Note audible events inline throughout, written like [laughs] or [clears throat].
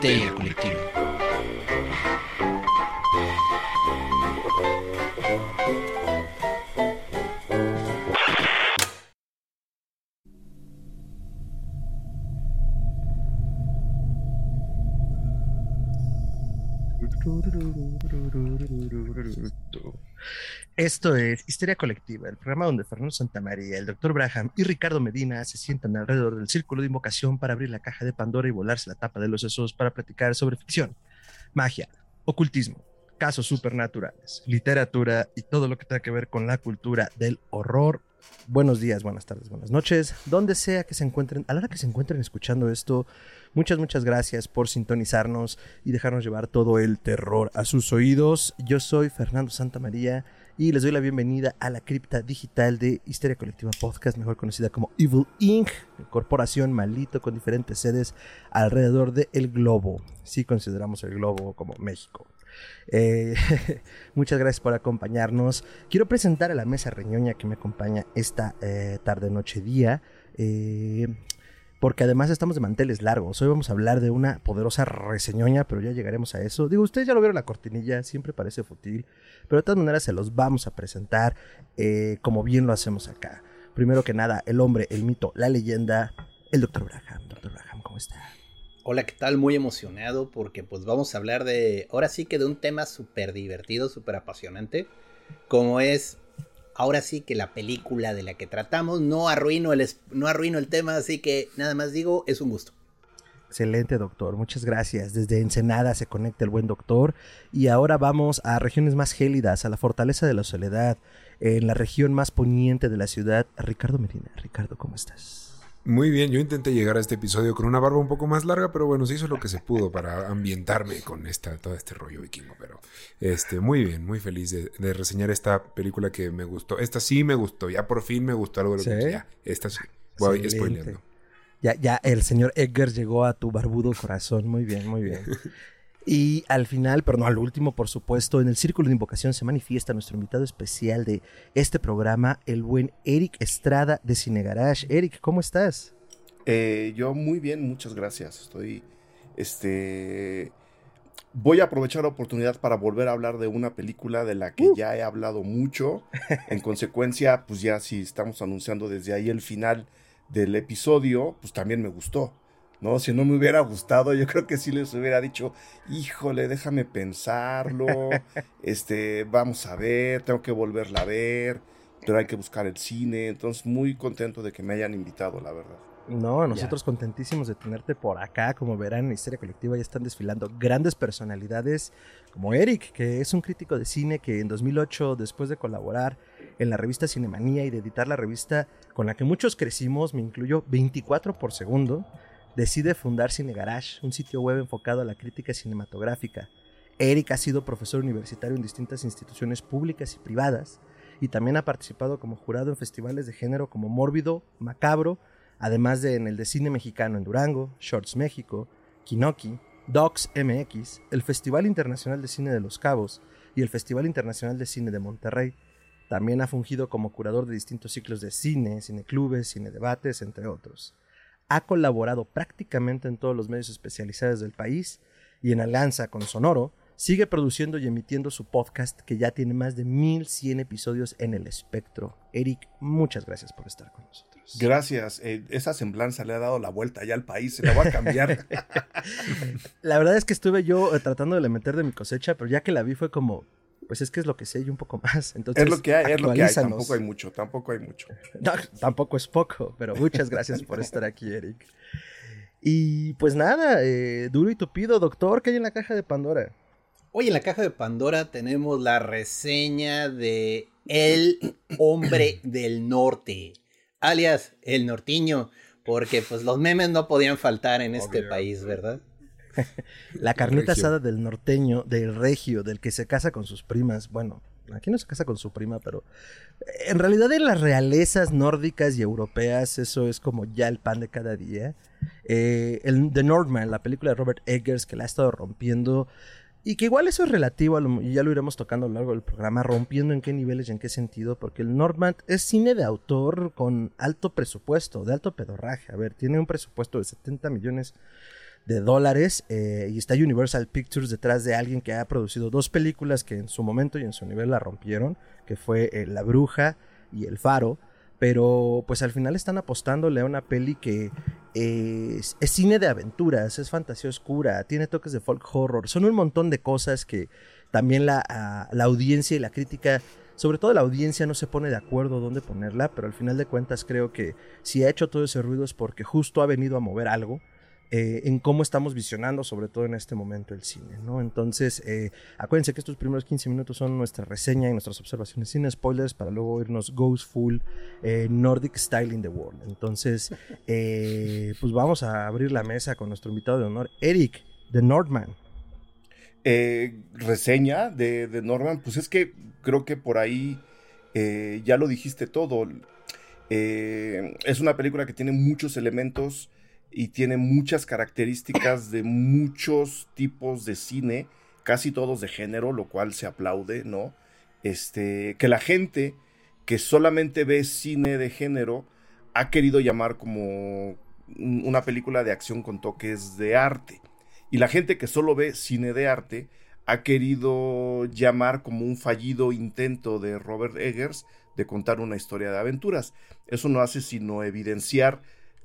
Histeria Colectiva. Esto es Histeria Colectiva, el programa donde Fernando Santamaría, el Dr. Braham y Ricardo Medina se sientan alrededor del círculo de invocación para abrir la caja de Pandora y volarse la tapa de los sesos para platicar sobre ficción, magia, ocultismo, casos supernaturales, literatura y todo lo que tenga que ver con la cultura del horror. Buenos días, buenas tardes, buenas noches, donde sea que se encuentren, a la hora que se encuentren escuchando esto, muchas, muchas gracias por sintonizarnos y dejarnos llevar todo el terror a sus oídos. Yo soy Fernando Santamaría y les doy la bienvenida a la cripta digital de Histeria Colectiva Podcast, mejor conocida como Evil Inc., corporación malito con diferentes sedes alrededor del globo. Si consideramos el globo como México. Eh, [laughs] muchas gracias por acompañarnos. Quiero presentar a la mesa reñoña que me acompaña esta eh, tarde, noche, día. Eh, porque además estamos de manteles largos. Hoy vamos a hablar de una poderosa reseñoña, pero ya llegaremos a eso. Digo, ustedes ya lo vieron la cortinilla, siempre parece fútil, pero de todas maneras se los vamos a presentar eh, como bien lo hacemos acá. Primero que nada, el hombre, el mito, la leyenda, el Dr. Braham. Dr. Braham, ¿cómo está? Hola, ¿qué tal? Muy emocionado porque pues vamos a hablar de, ahora sí que de un tema súper divertido, súper apasionante, como es ahora sí que la película de la que tratamos, no arruino el, no arruino el tema, así que nada más digo, es un gusto. Excelente, doctor. Muchas gracias. Desde Ensenada se conecta el buen doctor. Y ahora vamos a regiones más gélidas, a la fortaleza de la soledad, en la región más poniente de la ciudad. Ricardo Medina. Ricardo, ¿cómo estás? Muy bien, yo intenté llegar a este episodio con una barba un poco más larga, pero bueno, se hizo lo que se pudo para ambientarme con esta, todo este rollo vikingo. Pero este, muy bien, muy feliz de, reseñar esta película que me gustó. Esta sí me gustó, ya por fin me gustó algo de lo que ya. Esta sí. Voy spoileando. Ya, ya el señor Edgar llegó a tu barbudo corazón. Muy bien, muy bien. [laughs] Y al final, pero no al último, por supuesto, en el círculo de invocación se manifiesta nuestro invitado especial de este programa, el buen Eric Estrada de Cine Garage. Eric, ¿cómo estás? Eh, yo muy bien, muchas gracias. Estoy, este, voy a aprovechar la oportunidad para volver a hablar de una película de la que uh. ya he hablado mucho. [laughs] En consecuencia, pues ya si estamos anunciando desde ahí el final del episodio, pues también me gustó. ¿No? Si no me hubiera gustado, yo creo que sí les hubiera dicho, híjole, déjame pensarlo, [laughs] este, vamos a ver, tengo que volverla a ver, pero hay que buscar el cine, entonces muy contento de que me hayan invitado, la verdad. No, nosotros contentísimos de tenerte por acá. Como verán, en Historia Colectiva ya están desfilando grandes personalidades como Eric, que es un crítico de cine que en 2008, después de colaborar en la revista Cinemanía y de editar la revista con la que muchos crecimos, me incluyo 24 por segundo, decide fundar Cine Garage, un sitio web enfocado a la crítica cinematográfica. Eric ha sido profesor universitario en distintas instituciones públicas y privadas y también ha participado como jurado en festivales de género como Mórbido, Macabro, además de en el de cine mexicano en Durango, Shorts México, Kinoki, Docs MX, el Festival Internacional de Cine de Los Cabos y el Festival Internacional de Cine de Monterrey. También ha fungido como curador de distintos ciclos de cine, cineclubes, cine debates, entre otros ha colaborado prácticamente en todos los medios especializados del país y en alianza con Sonoro, sigue produciendo y emitiendo su podcast que ya tiene más de 1100 episodios en el espectro. Eric, muchas gracias por estar con nosotros. Gracias. Eh, esa semblanza le ha dado la vuelta ya al país, se la va a cambiar. [laughs] la verdad es que estuve yo eh, tratando de le meter de mi cosecha, pero ya que la vi fue como, pues es que es lo que sé y un poco [laughs] más. Entonces, es lo que hay, es lo que hay. Tampoco hay mucho, tampoco hay mucho. [laughs] No, tampoco es poco, pero muchas gracias por estar aquí, Eric. Y pues nada, eh, duro y tupido, doctor, ¿qué hay en la caja de Pandora? Hoy en la caja de Pandora tenemos la reseña de El Hombre del Norte, alias El Nortiño, porque pues los memes no podían faltar en este país, ¿verdad? [laughs] la carnita asada del norteño, del regio, del que se casa con sus primas. Bueno, aquí no se casa con su prima, pero en realidad en las realezas nórdicas y europeas eso es como ya el pan de cada día. Eh, el, The Northman, la película de Robert Eggers que la ha estado rompiendo y que igual eso es relativo, a lo, y ya lo iremos tocando a lo largo del programa, rompiendo en qué niveles y en qué sentido, porque el Northman es cine de autor con alto presupuesto, de alto pedorraje. A ver, tiene un presupuesto de 70 millones de dólares y está Universal Pictures detrás de alguien que ha producido dos películas que en su momento y en su nivel la rompieron, que fue La Bruja y El Faro. Pero pues al final están apostándole a una peli que es, cine de aventuras, es fantasía oscura, tiene toques de folk horror, son un montón de cosas que también la, la audiencia y la crítica sobre todo la audiencia no se pone de acuerdo dónde ponerla, pero al final de cuentas creo que si ha hecho todo ese ruido es porque justo ha venido a mover algo eh, en cómo estamos visionando, sobre todo en este momento, el cine, ¿no? Entonces, eh, acuérdense que estos primeros 15 minutos son nuestra reseña y nuestras observaciones sin spoilers para luego irnos Ghost Full eh, Nordic Style in the World. Entonces, pues vamos a abrir la mesa con nuestro invitado de honor, Eric, de Nordman. reseña de, de, Nordman, pues es que creo que por ahí ya lo dijiste todo. es una película que tiene muchos elementos y tiene muchas características de muchos tipos de cine, casi todos de género, lo cual se aplaude, ¿no? Este, que la gente que solamente ve cine de género ha querido llamar como una película de acción con toques de arte. Y la gente que solo ve cine de arte ha querido llamar como un fallido intento de Robert Eggers de contar una historia de aventuras. Eso no hace sino evidenciar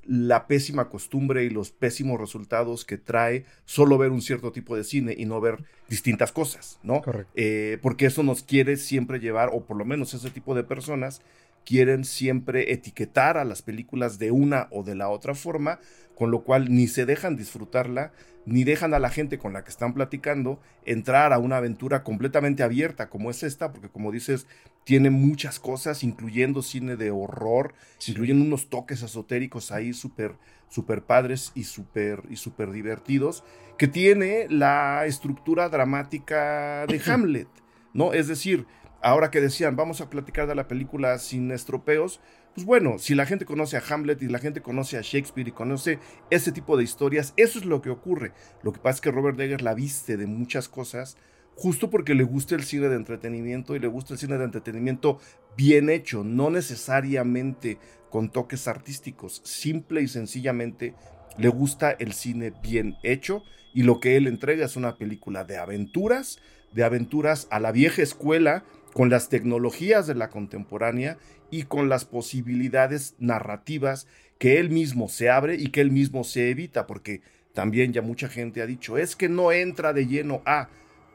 la pésima costumbre y los pésimos resultados que trae solo ver un cierto tipo de cine y no ver distintas cosas, ¿no? Correcto. Eh, porque eso nos quiere siempre llevar, o por lo menos ese tipo de personas, quieren siempre etiquetar a las películas de una o de la otra forma, con lo cual ni se dejan disfrutarla, ni dejan a la gente con la que están platicando entrar a una aventura completamente abierta como es esta, porque como dices, tiene muchas cosas, incluyendo cine de horror, incluyendo unos toques esotéricos ahí súper super padres y súper y super divertidos, que tiene la estructura dramática de [clears throat] Hamlet, ¿no? Es decir, ahora que decían, vamos a platicar de la película sin estropeos, pues bueno, si la gente conoce a Hamlet y la gente conoce a Shakespeare y conoce ese tipo de historias, eso es lo que ocurre. Lo que pasa es que Robert Eggers la viste de muchas cosas justo porque le gusta el cine de entretenimiento y le gusta el cine de entretenimiento bien hecho, no necesariamente con toques artísticos, simple y sencillamente le gusta el cine bien hecho y lo que él entrega es una película de aventuras, de aventuras a la vieja escuela con las tecnologías de la contemporánea y con las posibilidades narrativas que él mismo se abre y que él mismo se evita, porque también ya mucha gente ha dicho, es que no entra de lleno a,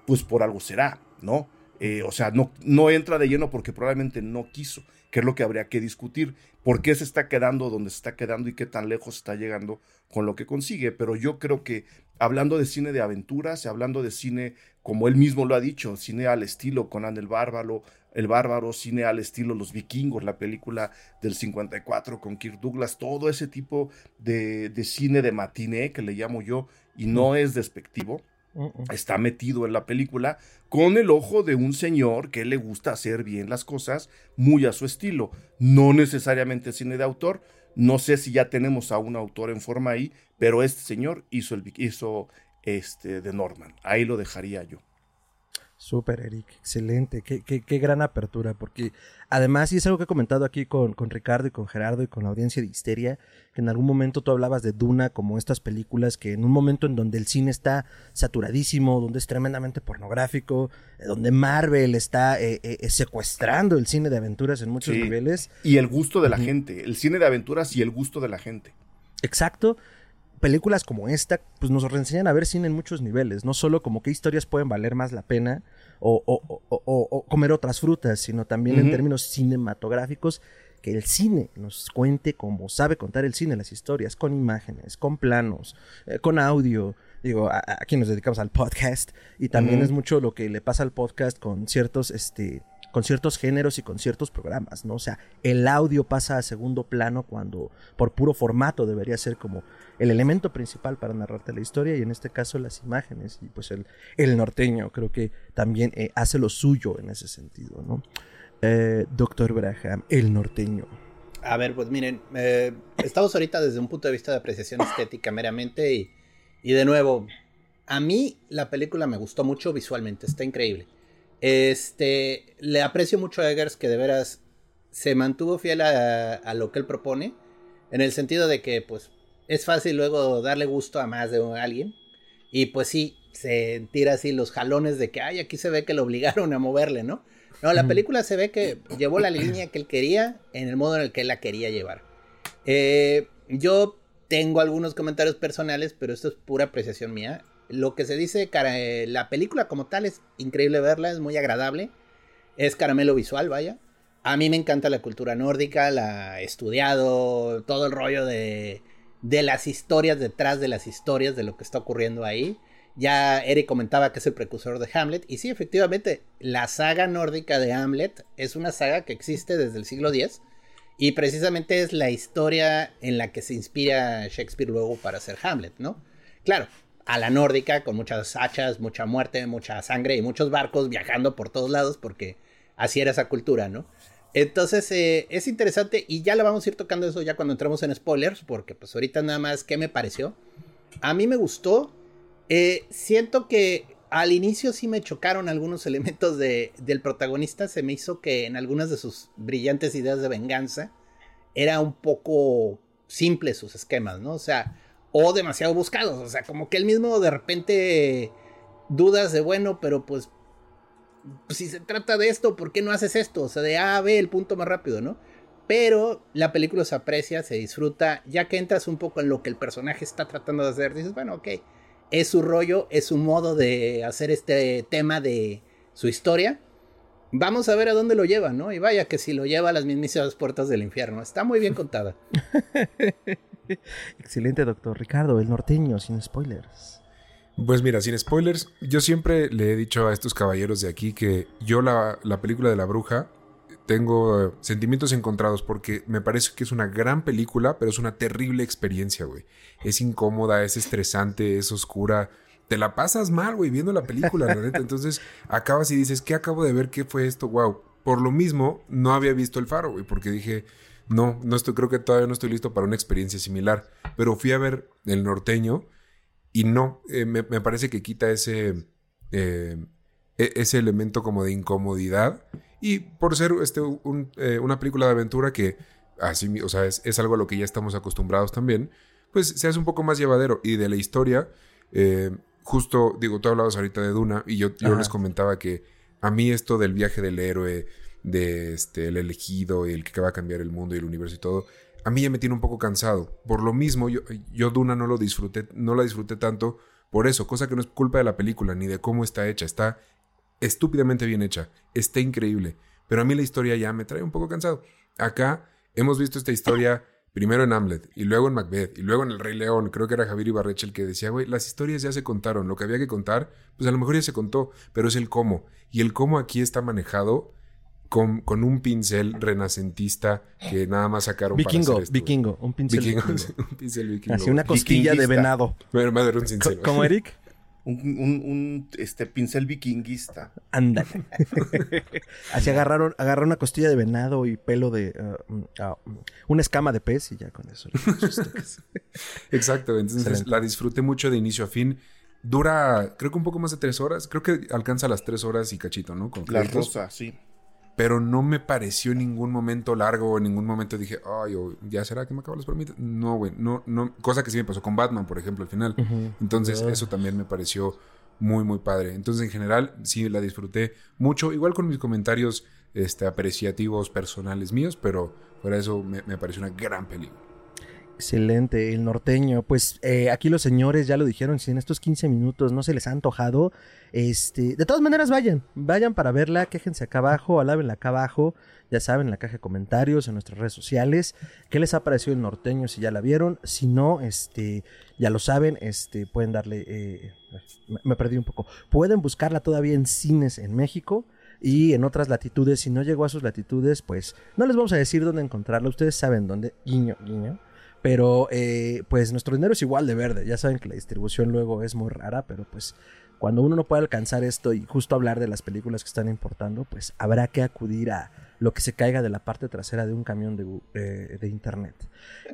pues por algo será, ¿no? Eh, o sea, no, no entra de lleno porque probablemente no quiso, que es lo que habría que discutir, por qué se está quedando donde se está quedando y qué tan lejos está llegando con lo que consigue, pero yo creo que hablando de cine de aventuras, hablando de cine como él mismo lo ha dicho, cine al estilo Conan el Bárbaro, el Bárbaro, cine al estilo Los Vikingos, la película del 54 con Kirk Douglas, todo ese tipo de, de cine de matiné que le llamo yo, y no es despectivo, está metido en la película con el ojo de un señor que le gusta hacer bien las cosas muy a su estilo, no necesariamente cine de autor, no sé si ya tenemos a un autor en forma ahí, pero este señor hizo, el, hizo este, de Norman. Ahí lo dejaría yo. Súper, Eric, excelente, qué, qué, gran apertura, porque además, y es algo que he comentado aquí con, con, Ricardo y con Gerardo y con la audiencia de Histeria, que en algún momento tú hablabas de Duna como estas películas que en un momento en donde el cine está saturadísimo, donde es tremendamente pornográfico, eh, donde Marvel está eh, eh, secuestrando el cine de aventuras en muchos niveles. Y el gusto de la gente, el cine de aventuras y el gusto de la gente. Exacto, películas como esta, pues nos reenseñan a ver cine en muchos niveles, no solo como qué historias pueden valer más la pena o, comer otras frutas, sino también en términos cinematográficos, que el cine nos cuente como sabe contar el cine, las historias, con imágenes, con planos, eh, con audio. Digo, aquí nos dedicamos al podcast y también es mucho lo que le pasa al podcast con ciertos, este, con ciertos géneros y con ciertos programas, ¿no? O sea, el audio pasa a segundo plano cuando por puro formato debería ser como el elemento principal para narrarte la historia y en este caso las imágenes y pues el, el norteño creo que también eh, hace lo suyo en ese sentido, ¿no? Eh, Doctor Braham, el norteño. A ver, pues miren, eh, estamos ahorita desde un punto de vista de apreciación estética meramente y, y de nuevo, a mí la película me gustó mucho visualmente, está increíble. Este, le aprecio mucho a Eggers que de veras se mantuvo fiel a, lo que él propone, en el sentido de que, pues, es fácil luego darle gusto a más de alguien. Y pues sí, se tira así los jalones de que, ay, aquí se ve que lo obligaron a moverle, ¿no? No, la película se ve que llevó la línea que él quería en el modo en el que él la quería llevar. Eh, yo tengo algunos comentarios personales, pero esto es pura apreciación mía. Lo que se dice, eh, la película como tal es increíble verla, es muy agradable. Es caramelo visual, vaya. A mí me encanta la cultura nórdica, la he estudiado, todo el rollo de, de las historias detrás de las historias de lo que está ocurriendo ahí. Ya Eric comentaba que es el precursor de Hamlet. Y sí, efectivamente, la saga nórdica de Hamlet es una saga que existe desde el siglo X. Y precisamente es la historia en la que se inspira Shakespeare luego para hacer Hamlet, ¿no? Claro, a la nórdica, con muchas hachas, mucha muerte, mucha sangre y muchos barcos viajando por todos lados, porque así era esa cultura, ¿no? Entonces eh, es interesante y ya la vamos a ir tocando eso ya cuando entremos en spoilers, porque pues ahorita nada más, ¿qué me pareció? A mí me gustó, eh, siento que al inicio sí me chocaron algunos [laughs] elementos de, del protagonista. Se me hizo que en algunas de sus brillantes ideas de venganza era un poco simple sus esquemas, ¿no? O sea, o demasiado buscados. O sea, como que él mismo de repente dudas de, bueno, pero pues, pues si se trata de esto, ¿por qué no haces esto? O sea, de A a B el punto más rápido, ¿no? Pero la película se aprecia, se disfruta, ya que entras un poco en lo que el personaje está tratando de hacer, dices, bueno, ok es su rollo, es su modo de hacer este tema de su historia. Vamos a ver a dónde lo lleva, ¿no? Y vaya que si lo lleva a las mismísimas puertas del infierno. Está muy bien contada. [laughs] Excelente, doctor Ricardo, el norteño, sin spoilers. Pues mira, sin spoilers, yo siempre le he dicho a estos caballeros de aquí que yo la, la película de la bruja tengo eh, sentimientos encontrados porque me parece que es una gran película, pero es una terrible experiencia, güey. Es incómoda, es estresante, es oscura. Te la pasas mal, güey, viendo la película, la neta. Entonces acabas y dices, ¿qué acabo de ver? ¿Qué fue esto? Wow. Por lo mismo, no había visto el faro, güey, porque dije, no, no estoy, creo que todavía no estoy listo para una experiencia similar. Pero fui a ver El Norteño y no, eh, me, parece que quita ese, eh, e, ese elemento como de incomodidad y por ser este, eh, una película de aventura que, así, o sea, es, algo a lo que ya estamos acostumbrados también, pues se hace un poco más llevadero. Y de la historia, eh, justo, digo, tú hablabas ahorita de Duna y yo, yo les comentaba que a mí esto del viaje del héroe, de este, el elegido, el que va a cambiar el mundo y el universo y todo, a mí ya me tiene un poco cansado. Por lo mismo, yo, yo Duna no lo disfruté, no la disfruté tanto por eso, cosa que no es culpa de la película ni de cómo está hecha, está estúpidamente bien hecha, está increíble, pero a mí la historia ya me trae un poco cansado. Acá hemos visto esta historia primero en Hamlet y luego en Macbeth y luego en El Rey León, creo que era Javier Ibarreche el que decía, güey, las historias ya se contaron, lo que había que contar, pues a lo mejor ya se contó, pero es el cómo. Y el cómo aquí está manejado con, con, un pincel renacentista que nada más sacaron vikingo, para hacer Vikingo, un pincel vikingo. [laughs] un pincel vikingo. Así una costilla de venado. Bueno, madre, un cincel. ¿Cómo, Eric? Un, este, pincel vikinguista. Ándale. [laughs] Así agarraron, agarraron una costilla de venado y pelo de. Uh, mm, ah, mm, una escama de pez y ya con eso. [laughs] Exacto. Entonces la disfruté mucho de inicio a fin. Dura, creo que un poco más de tres horas. Creo que alcanza las tres horas y cachito, ¿no? Con la rosa, sí pero no me pareció en ningún momento largo, en ningún momento dije, ay, ya será que me acabo las palomitas. No, güey, no, no, cosa que sí me pasó con Batman, por ejemplo, al final. Entonces, eso también me pareció muy, muy padre. Entonces, en general, sí la disfruté mucho, igual con mis comentarios este, apreciativos personales míos, pero fuera de eso me, me pareció una gran película. Excelente, el norteño. Pues eh, aquí los señores ya lo dijeron, si en estos 15 minutos no se les ha antojado, este, de todas maneras vayan, vayan para verla, quéjense acá abajo, alábenla acá abajo, ya saben, en la caja de comentarios, en nuestras redes sociales, qué les ha parecido el norteño si ya la vieron, si no, este, ya lo saben, este, pueden darle, eh, me perdí un poco, pueden buscarla todavía en cines en México y en otras latitudes, si no llegó a sus latitudes, pues no les vamos a decir dónde encontrarla, ustedes saben dónde, guiño, guiño pero eh, pues nuestro dinero es igual de verde. Ya saben que la distribución luego es muy rara, pero pues cuando uno no puede alcanzar esto y justo hablar de las películas que están importando, pues habrá que acudir a lo que se caiga de la parte trasera de un camión de, eh, internet.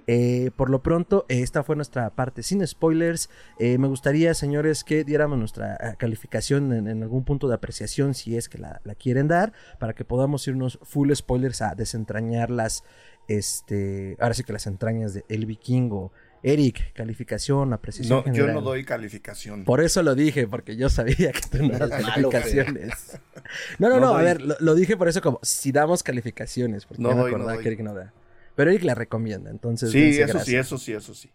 Eh, por lo pronto, esta fue nuestra parte sin spoilers. me gustaría, señores, que diéramos nuestra calificación en, algún punto de apreciación, si es que la, la, quieren dar, para que podamos irnos full spoilers a desentrañar las este, ahora sí que las entrañas de El Vikingo Eric, calificación, apreciación. No, yo no doy calificación. Por eso lo dije, porque yo sabía que tú no das calificaciones. [laughs] no, no, no, a ver, lo, dije por eso como si damos calificaciones, porque no, me acordaba que Eric no da. Pero Eric la recomienda, entonces. Sí, eso sí, eso sí, eso sí.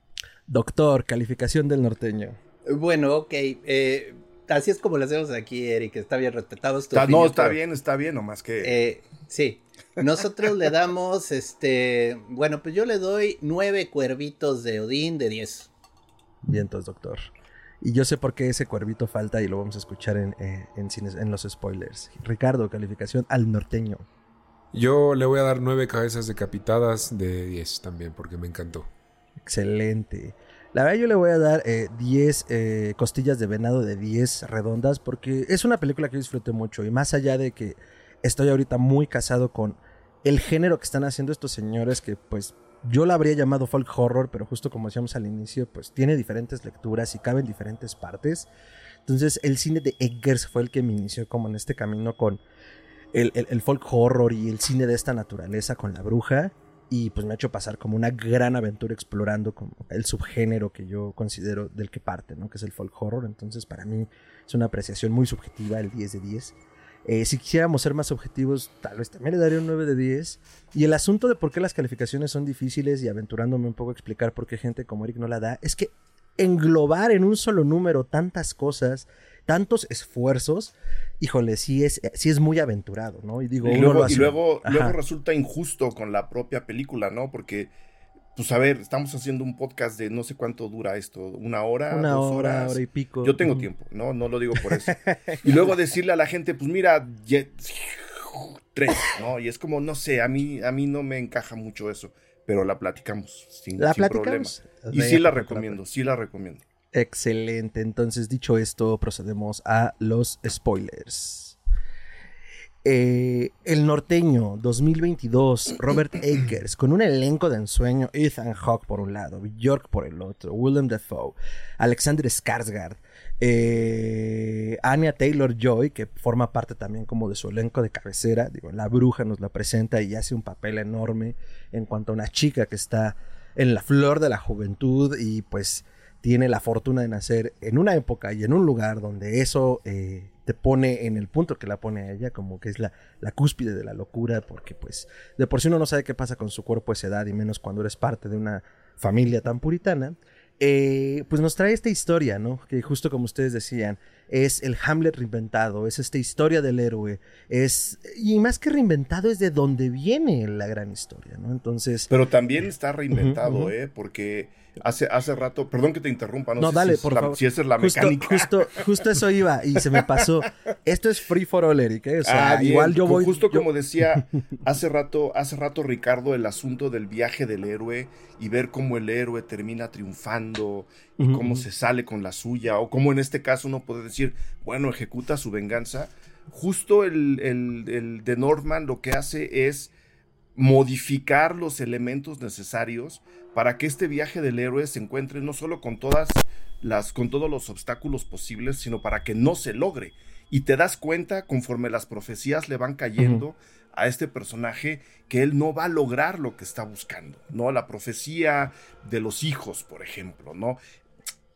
Doctor, calificación del norteño. Bueno, ok. Eh, así es como lo hacemos aquí, Eric. Está bien respetado. no, está bien, está bien, nomás que. Eh, sí. Nosotros le damos, [laughs] este. Bueno, pues yo le doy nueve cuervitos de Odín de diez. Vientos, doctor. Y yo sé por qué ese cuervito falta y lo vamos a escuchar en, eh, en los spoilers. Ricardo, calificación al norteño. Yo le voy a dar nueve cabezas decapitadas de diez también, porque me encantó. Excelente. La verdad yo le voy a dar 10 eh, eh, costillas de venado de 10 redondas porque es una película que disfruté mucho y más allá de que estoy ahorita muy casado con el género que están haciendo estos señores que pues yo la habría llamado folk horror, pero justo como decíamos al inicio, pues tiene diferentes lecturas y cabe en diferentes partes. Entonces el cine de Eggers fue el que me inició como en este camino con el, el folk horror y el cine de esta naturaleza con la bruja y pues me ha hecho pasar como una gran aventura explorando como el subgénero que yo considero del que parte, ¿no? Que es el folk horror. Entonces para mí es una apreciación muy subjetiva, el 10 de 10. Eh, si quisiéramos ser más objetivos, tal vez también le daría un 9 de 10. Y el asunto de por qué las calificaciones son difíciles y aventurándome un poco a explicar por qué gente como Eric no la da, es que englobar en un solo número tantas cosas tantos esfuerzos, híjole, sí es, sí es muy aventurado, ¿no? Y digo, y luego, y luego, luego resulta injusto con la propia película, ¿no? Porque pues a ver, estamos haciendo un podcast de no sé cuánto dura esto, una hora, una dos hora, horas. hora y pico. Yo tengo tiempo, ¿no? No lo digo por eso. [laughs] y luego decirle a la gente, pues mira, tres, ¿no? Y es como, no sé, a mí, a mí no me encaja mucho eso, pero la platicamos sin, ¿La sin problema. Y sí la recomiendo, sí la recomiendo. Excelente. Entonces, dicho esto, procedemos a los spoilers. Eh, el norteño 2022, Robert [clears throat] Akers, con un elenco de ensueño, Ethan Hawke por un lado, Bjork por el otro, Willem Dafoe, Alexander Skarsgård, eh, Anya Taylor Joy, que forma parte también como de su elenco de cabecera, digo, la bruja nos la presenta y hace un papel enorme en cuanto a una chica que está en la flor de la juventud y pues tiene la fortuna de nacer en una época y en un lugar donde eso eh, te pone en el punto que la pone a ella, como que es la, la, cúspide de la locura, porque pues de por sí uno no sabe qué pasa con su cuerpo a esa edad y menos cuando eres parte de una familia tan puritana. Eh, pues nos trae esta historia, ¿no? Que justo como ustedes decían, es el Hamlet reinventado, es esta historia del héroe, es, y más que reinventado, es de donde viene la gran historia, ¿no? Entonces... Pero también está reinventado, ¿eh? Porque Hace, hace rato, perdón que te interrumpa, no, dale, si, por favor. si esa es la mecánica. Justo, justo eso iba y se me pasó. Esto es free for all, Eric. ¿eh? O sea, ah, igual yo voy. Justo como decía hace rato, hace rato Ricardo, el asunto del viaje del héroe y ver cómo el héroe termina triunfando y cómo se sale con la suya, o cómo en este caso uno puede decir, bueno, ejecuta su venganza. Justo el, el, el de Norman lo que hace es modificar los elementos necesarios para que este viaje del héroe se encuentre no solo con todas las con todos los obstáculos posibles, sino para que no se logre. Y te das cuenta conforme las profecías le van cayendo a este personaje que él no va a lograr lo que está buscando, ¿no? La profecía de los hijos, por ejemplo, ¿no?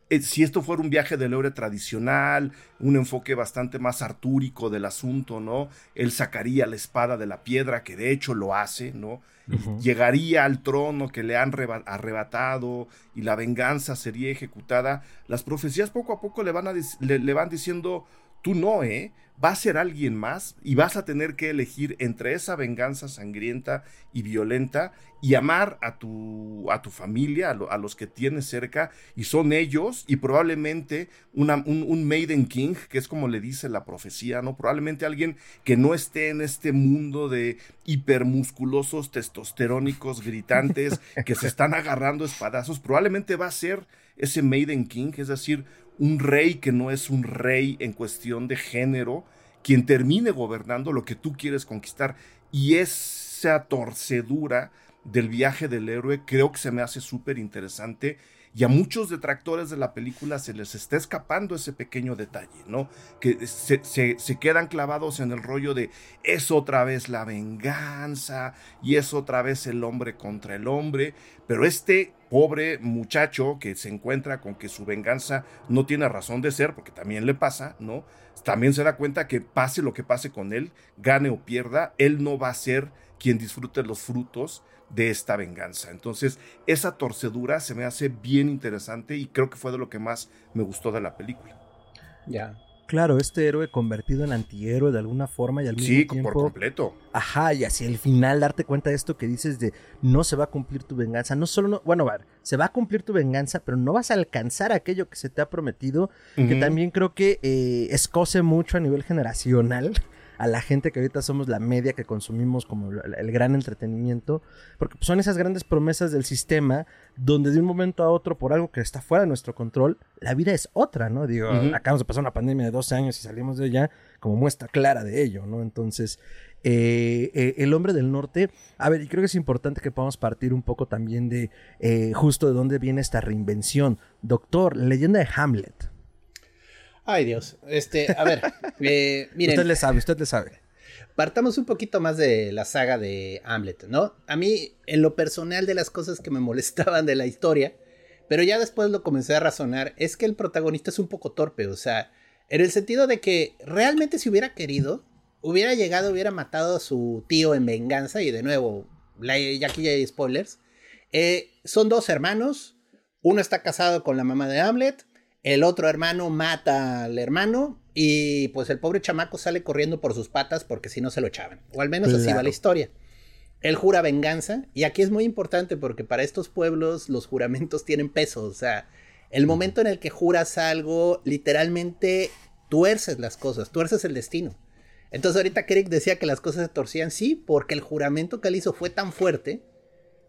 Eh, si esto fuera un viaje del héroe tradicional, un enfoque bastante más artúrico del asunto, ¿no? Él sacaría la espada de la piedra, que de hecho lo hace, ¿no? Llegaría al trono que le han arrebatado y la venganza sería ejecutada. Las profecías poco a poco le van, le van diciendo, tú no, ¿eh? va a ser alguien más y vas a tener que elegir entre esa venganza sangrienta y violenta y amar a tu, a tu familia, a, los que tienes cerca, y son ellos, y probablemente un, un, Maiden King, que es como le dice la profecía, ¿no? Probablemente alguien que no esté en este mundo de hipermusculosos, testosterónicos, gritantes, [laughs] que se están agarrando espadazos, probablemente va a ser ese Maiden King, es decir, un rey que no es un rey en cuestión de género, quien termine gobernando lo que tú quieres conquistar. Y esa torcedura del viaje del héroe creo que se me hace súper interesante Y a muchos detractores de la película se les está escapando ese pequeño detalle, ¿no? Que se, se, quedan clavados en el rollo de es otra vez la venganza y es otra vez el hombre contra el hombre. Pero este pobre muchacho que se encuentra con que su venganza no tiene razón de ser, porque también le pasa, ¿no? También se da cuenta que pase lo que pase con él, gane o pierda, él no va a ser quien disfrute los frutos de esta venganza. Entonces, esa torcedura se me hace bien interesante y creo que fue de lo que más me gustó de la película. Ya. Claro, este héroe convertido en antihéroe de alguna forma y al mismo sí, tiempo. por completo. Ajá, y hacia el final darte cuenta de esto que dices de no se va a cumplir tu venganza. No solo, no, bueno, se va a cumplir tu venganza, pero no vas a alcanzar aquello que se te ha prometido, que también creo que eh, escoce mucho a nivel generacional a la gente que ahorita somos la media que consumimos como el gran entretenimiento, porque son esas grandes promesas del sistema donde de un momento a otro, por algo que está fuera de nuestro control, la vida es otra, ¿no? Digo, acabamos de pasar una pandemia de 12 años y salimos de ella como muestra clara de ello, ¿no? Entonces, eh, eh, el hombre del norte, a ver, y creo que es importante que podamos partir un poco también de eh, justo de dónde viene esta reinvención. Doctor, leyenda de Hamlet. Ay, Dios. Este, a ver, [laughs] eh, miren. Usted le sabe, usted le sabe. Partamos un poquito más de la saga de Hamlet, ¿no? A mí, en lo personal de las cosas que me [laughs] molestaban de la historia, pero ya después lo comencé a razonar, es que el protagonista es un poco torpe, o sea, en el sentido de que realmente si hubiera querido, hubiera llegado, hubiera matado a su tío en venganza, y de nuevo, ya aquí ya hay spoilers, eh, son dos hermanos, uno está casado con la mamá de Hamlet, el otro hermano mata al hermano y pues el pobre chamaco sale corriendo por sus patas porque si no se lo echaban. O al menos así va la historia. Él jura venganza y aquí es muy importante porque para estos pueblos los juramentos tienen peso. O sea, el momento en el que juras algo, literalmente tuerces las cosas, tuerces el destino. Entonces ahorita Kerrick decía que las cosas se torcían, sí, porque el juramento que él hizo fue tan fuerte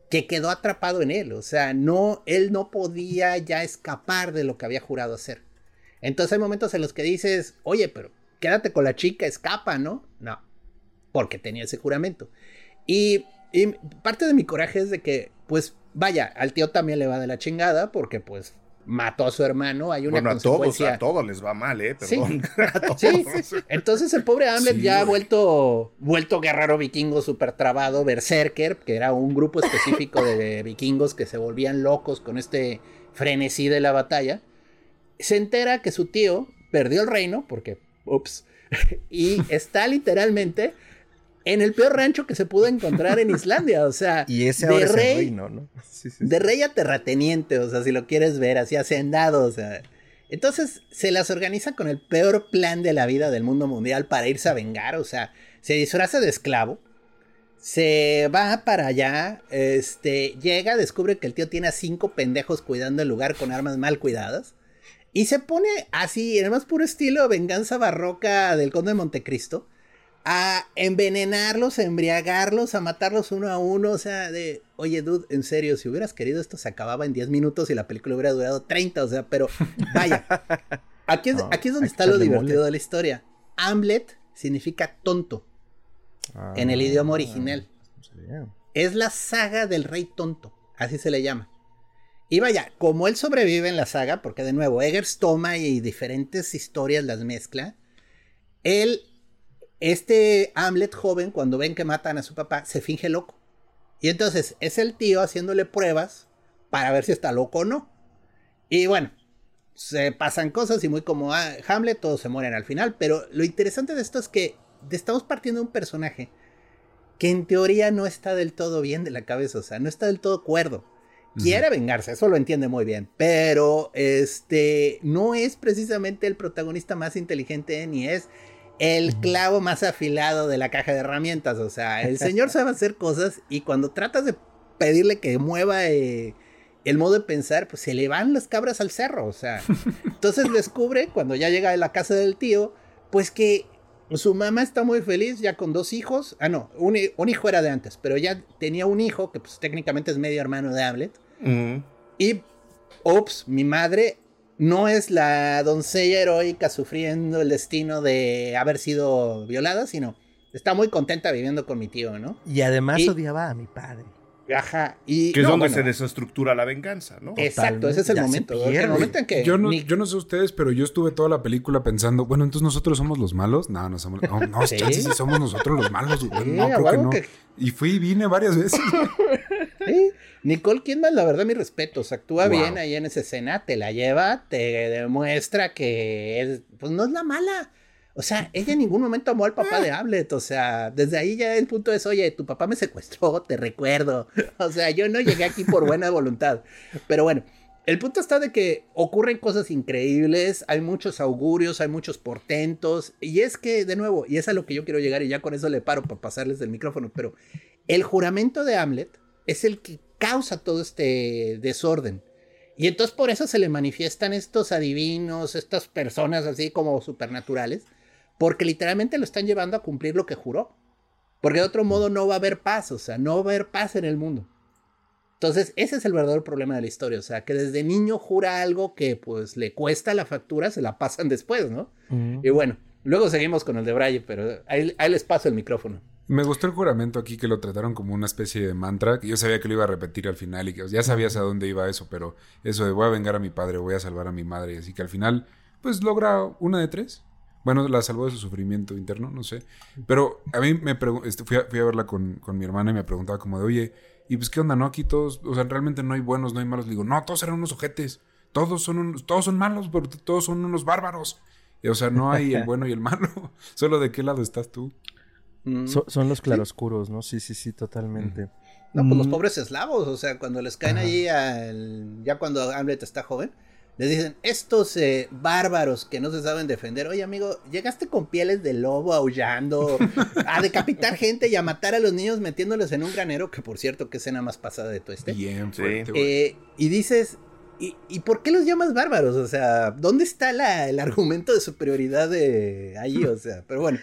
que quedó atrapado en él. O sea, no, él no podía ya escapar de lo que había jurado hacer. Entonces hay momentos en los que dices, oye, pero quédate con la chica, escapa, ¿no? No, porque tenía ese juramento. Y, y parte de mi coraje es de que, pues, vaya, al tío también le va de la chingada, porque pues mató a su hermano, hay una bueno, consecuencia. A todos, a todos les va mal, ¿eh? Perdón. [laughs] Sí, sí. Entonces el pobre Hamlet ya ha vuelto, vuelto guerrero vikingo súper trabado, berserker, que era un grupo específico de vikingos que se volvían locos con este frenesí de la batalla. Se entera que su tío perdió el reino, porque, ups, [laughs] y está literalmente en el peor rancho que se pudo encontrar en Islandia, o sea, [laughs] y ese de rey, ¿no? [laughs] de rey a terrateniente, o sea, si lo quieres ver, así hacendado, o sea. Entonces se las organiza con el peor plan de la vida del mundo mundial para irse a vengar, o sea, se disfraza de esclavo, se va para allá, este, llega, descubre que el tío tiene a cinco pendejos cuidando el lugar con armas mal cuidadas. Y se pone así, en el más puro estilo venganza barroca del conde de Montecristo a envenenarlos, a embriagarlos, a matarlos uno a uno. O sea, de, oye, dude, en serio, si hubieras querido esto se acababa en 10 minutos y la película hubiera durado 30. O sea, pero vaya. [laughs] Aquí es, aquí es donde está lo divertido de la historia. Hamlet significa tonto en el idioma ah, original. Es la saga del rey tonto, así se le llama. Y vaya, como él sobrevive en la saga, porque de nuevo, Eggers toma y diferentes historias las mezcla, él este Hamlet joven, cuando ven que matan a su papá, se finge loco. Y entonces es el tío haciéndole pruebas para ver si está loco o no. Y bueno, se pasan cosas y muy como ah, Hamlet, todos se mueren al final. Pero lo interesante de esto es que estamos partiendo de un personaje que en teoría no está del todo bien de la cabeza, o sea, no está del todo cuerdo. Quiere vengarse, eso lo entiende muy bien, pero este no es precisamente el protagonista más inteligente ni es el clavo más afilado de la caja de herramientas. O sea, el [laughs] señor sabe hacer cosas y cuando tratas de pedirle que mueva eh, el modo de pensar, pues se le van las cabras al cerro. O sea, [laughs] entonces descubre cuando ya llega a la casa del tío, pues que su mamá está muy feliz ya con dos hijos. Ah, no, un, hijo era de antes, pero ya tenía un hijo que pues técnicamente es medio hermano de Hamlet. Y, ups, mi madre no es la doncella heroica sufriendo el destino de haber sido violada, sino está muy contenta viviendo con mi tío, ¿no? Y además odiaba a mi padre. Ajá. Y, que es no, donde bueno, se desestructura la venganza, ¿no? Exacto, ese es el momento. El momento en que Yo no, yo no sé ustedes, pero yo estuve toda la película pensando, bueno, entonces nosotros somos los malos. No, no somos. No, no [laughs] Sí. chance, si somos nosotros los malos. Sí, no, creo que no. que- Y fui y vine varias veces. [laughs] Sí. Nicole Kidman, la verdad, mis respetos. Actúa Wow. bien ahí en esa escena, te la lleva, te demuestra que es, pues no es la mala. O sea, ella en ningún momento amó al papá de [laughs] Hamlet. O sea, desde ahí ya el punto es, oye, tu papá me secuestró, te recuerdo. O sea, yo no llegué aquí por buena voluntad. Pero bueno, el punto está de que ocurren cosas increíbles, hay muchos augurios, hay muchos portentos. Y es que, de nuevo, y es a lo que yo quiero llegar, y ya con eso le paro para pasarles el micrófono, pero el juramento de Hamlet es el que causa todo este desorden. Y entonces por eso se le manifiestan estos adivinos, estas personas así como supernaturales, porque literalmente lo están llevando a cumplir lo que juró. Porque de otro modo no va a haber paz, o sea, no va a haber paz en el mundo. Entonces, ese es el verdadero problema de la historia, o sea, que desde niño jura algo que pues le cuesta la factura, se la pasan después, ¿no? Y bueno, luego seguimos con el de Braille, pero ahí, ahí les paso el micrófono. Me gustó el juramento aquí que lo trataron como una especie de mantra, que yo sabía que lo iba a repetir al final y que ya sabías a dónde iba eso, pero eso de voy a vengar a mi padre, voy a salvar a mi madre, y así que al final, pues logra una de tres. Bueno, la salvó de su sufrimiento interno, no sé. Pero a mí me este, fui, a, fui a verla con, con mi hermana y me preguntaba como de, oye, ¿y pues qué onda? No, aquí todos, o sea, realmente no hay buenos, no hay malos. Le digo, no, todos eran unos ojetes. Todos son, unos- todos son malos, pero todos son unos bárbaros. Y, o sea, no hay el [laughs] bueno y el malo. [laughs] Solo de qué lado estás tú. Mm. So- son los claroscuros, ¿no? Sí, sí, sí, totalmente. No, pues los Mm, pobres eslavos, o sea, cuando les caen Ajá. allí, al- ya cuando Hamlet está joven, les dicen, estos eh, bárbaros que no se saben defender, oye amigo, llegaste con pieles de lobo aullando, a decapitar [laughs] gente y a matar a los niños metiéndolos en un granero, que por cierto, qué escena más pasada de tu este. Bien fuerte. Eh, y dices, ¿y, y por qué los llamas bárbaros? O sea, ¿dónde está la- el argumento de superioridad de ahí? O sea, pero bueno,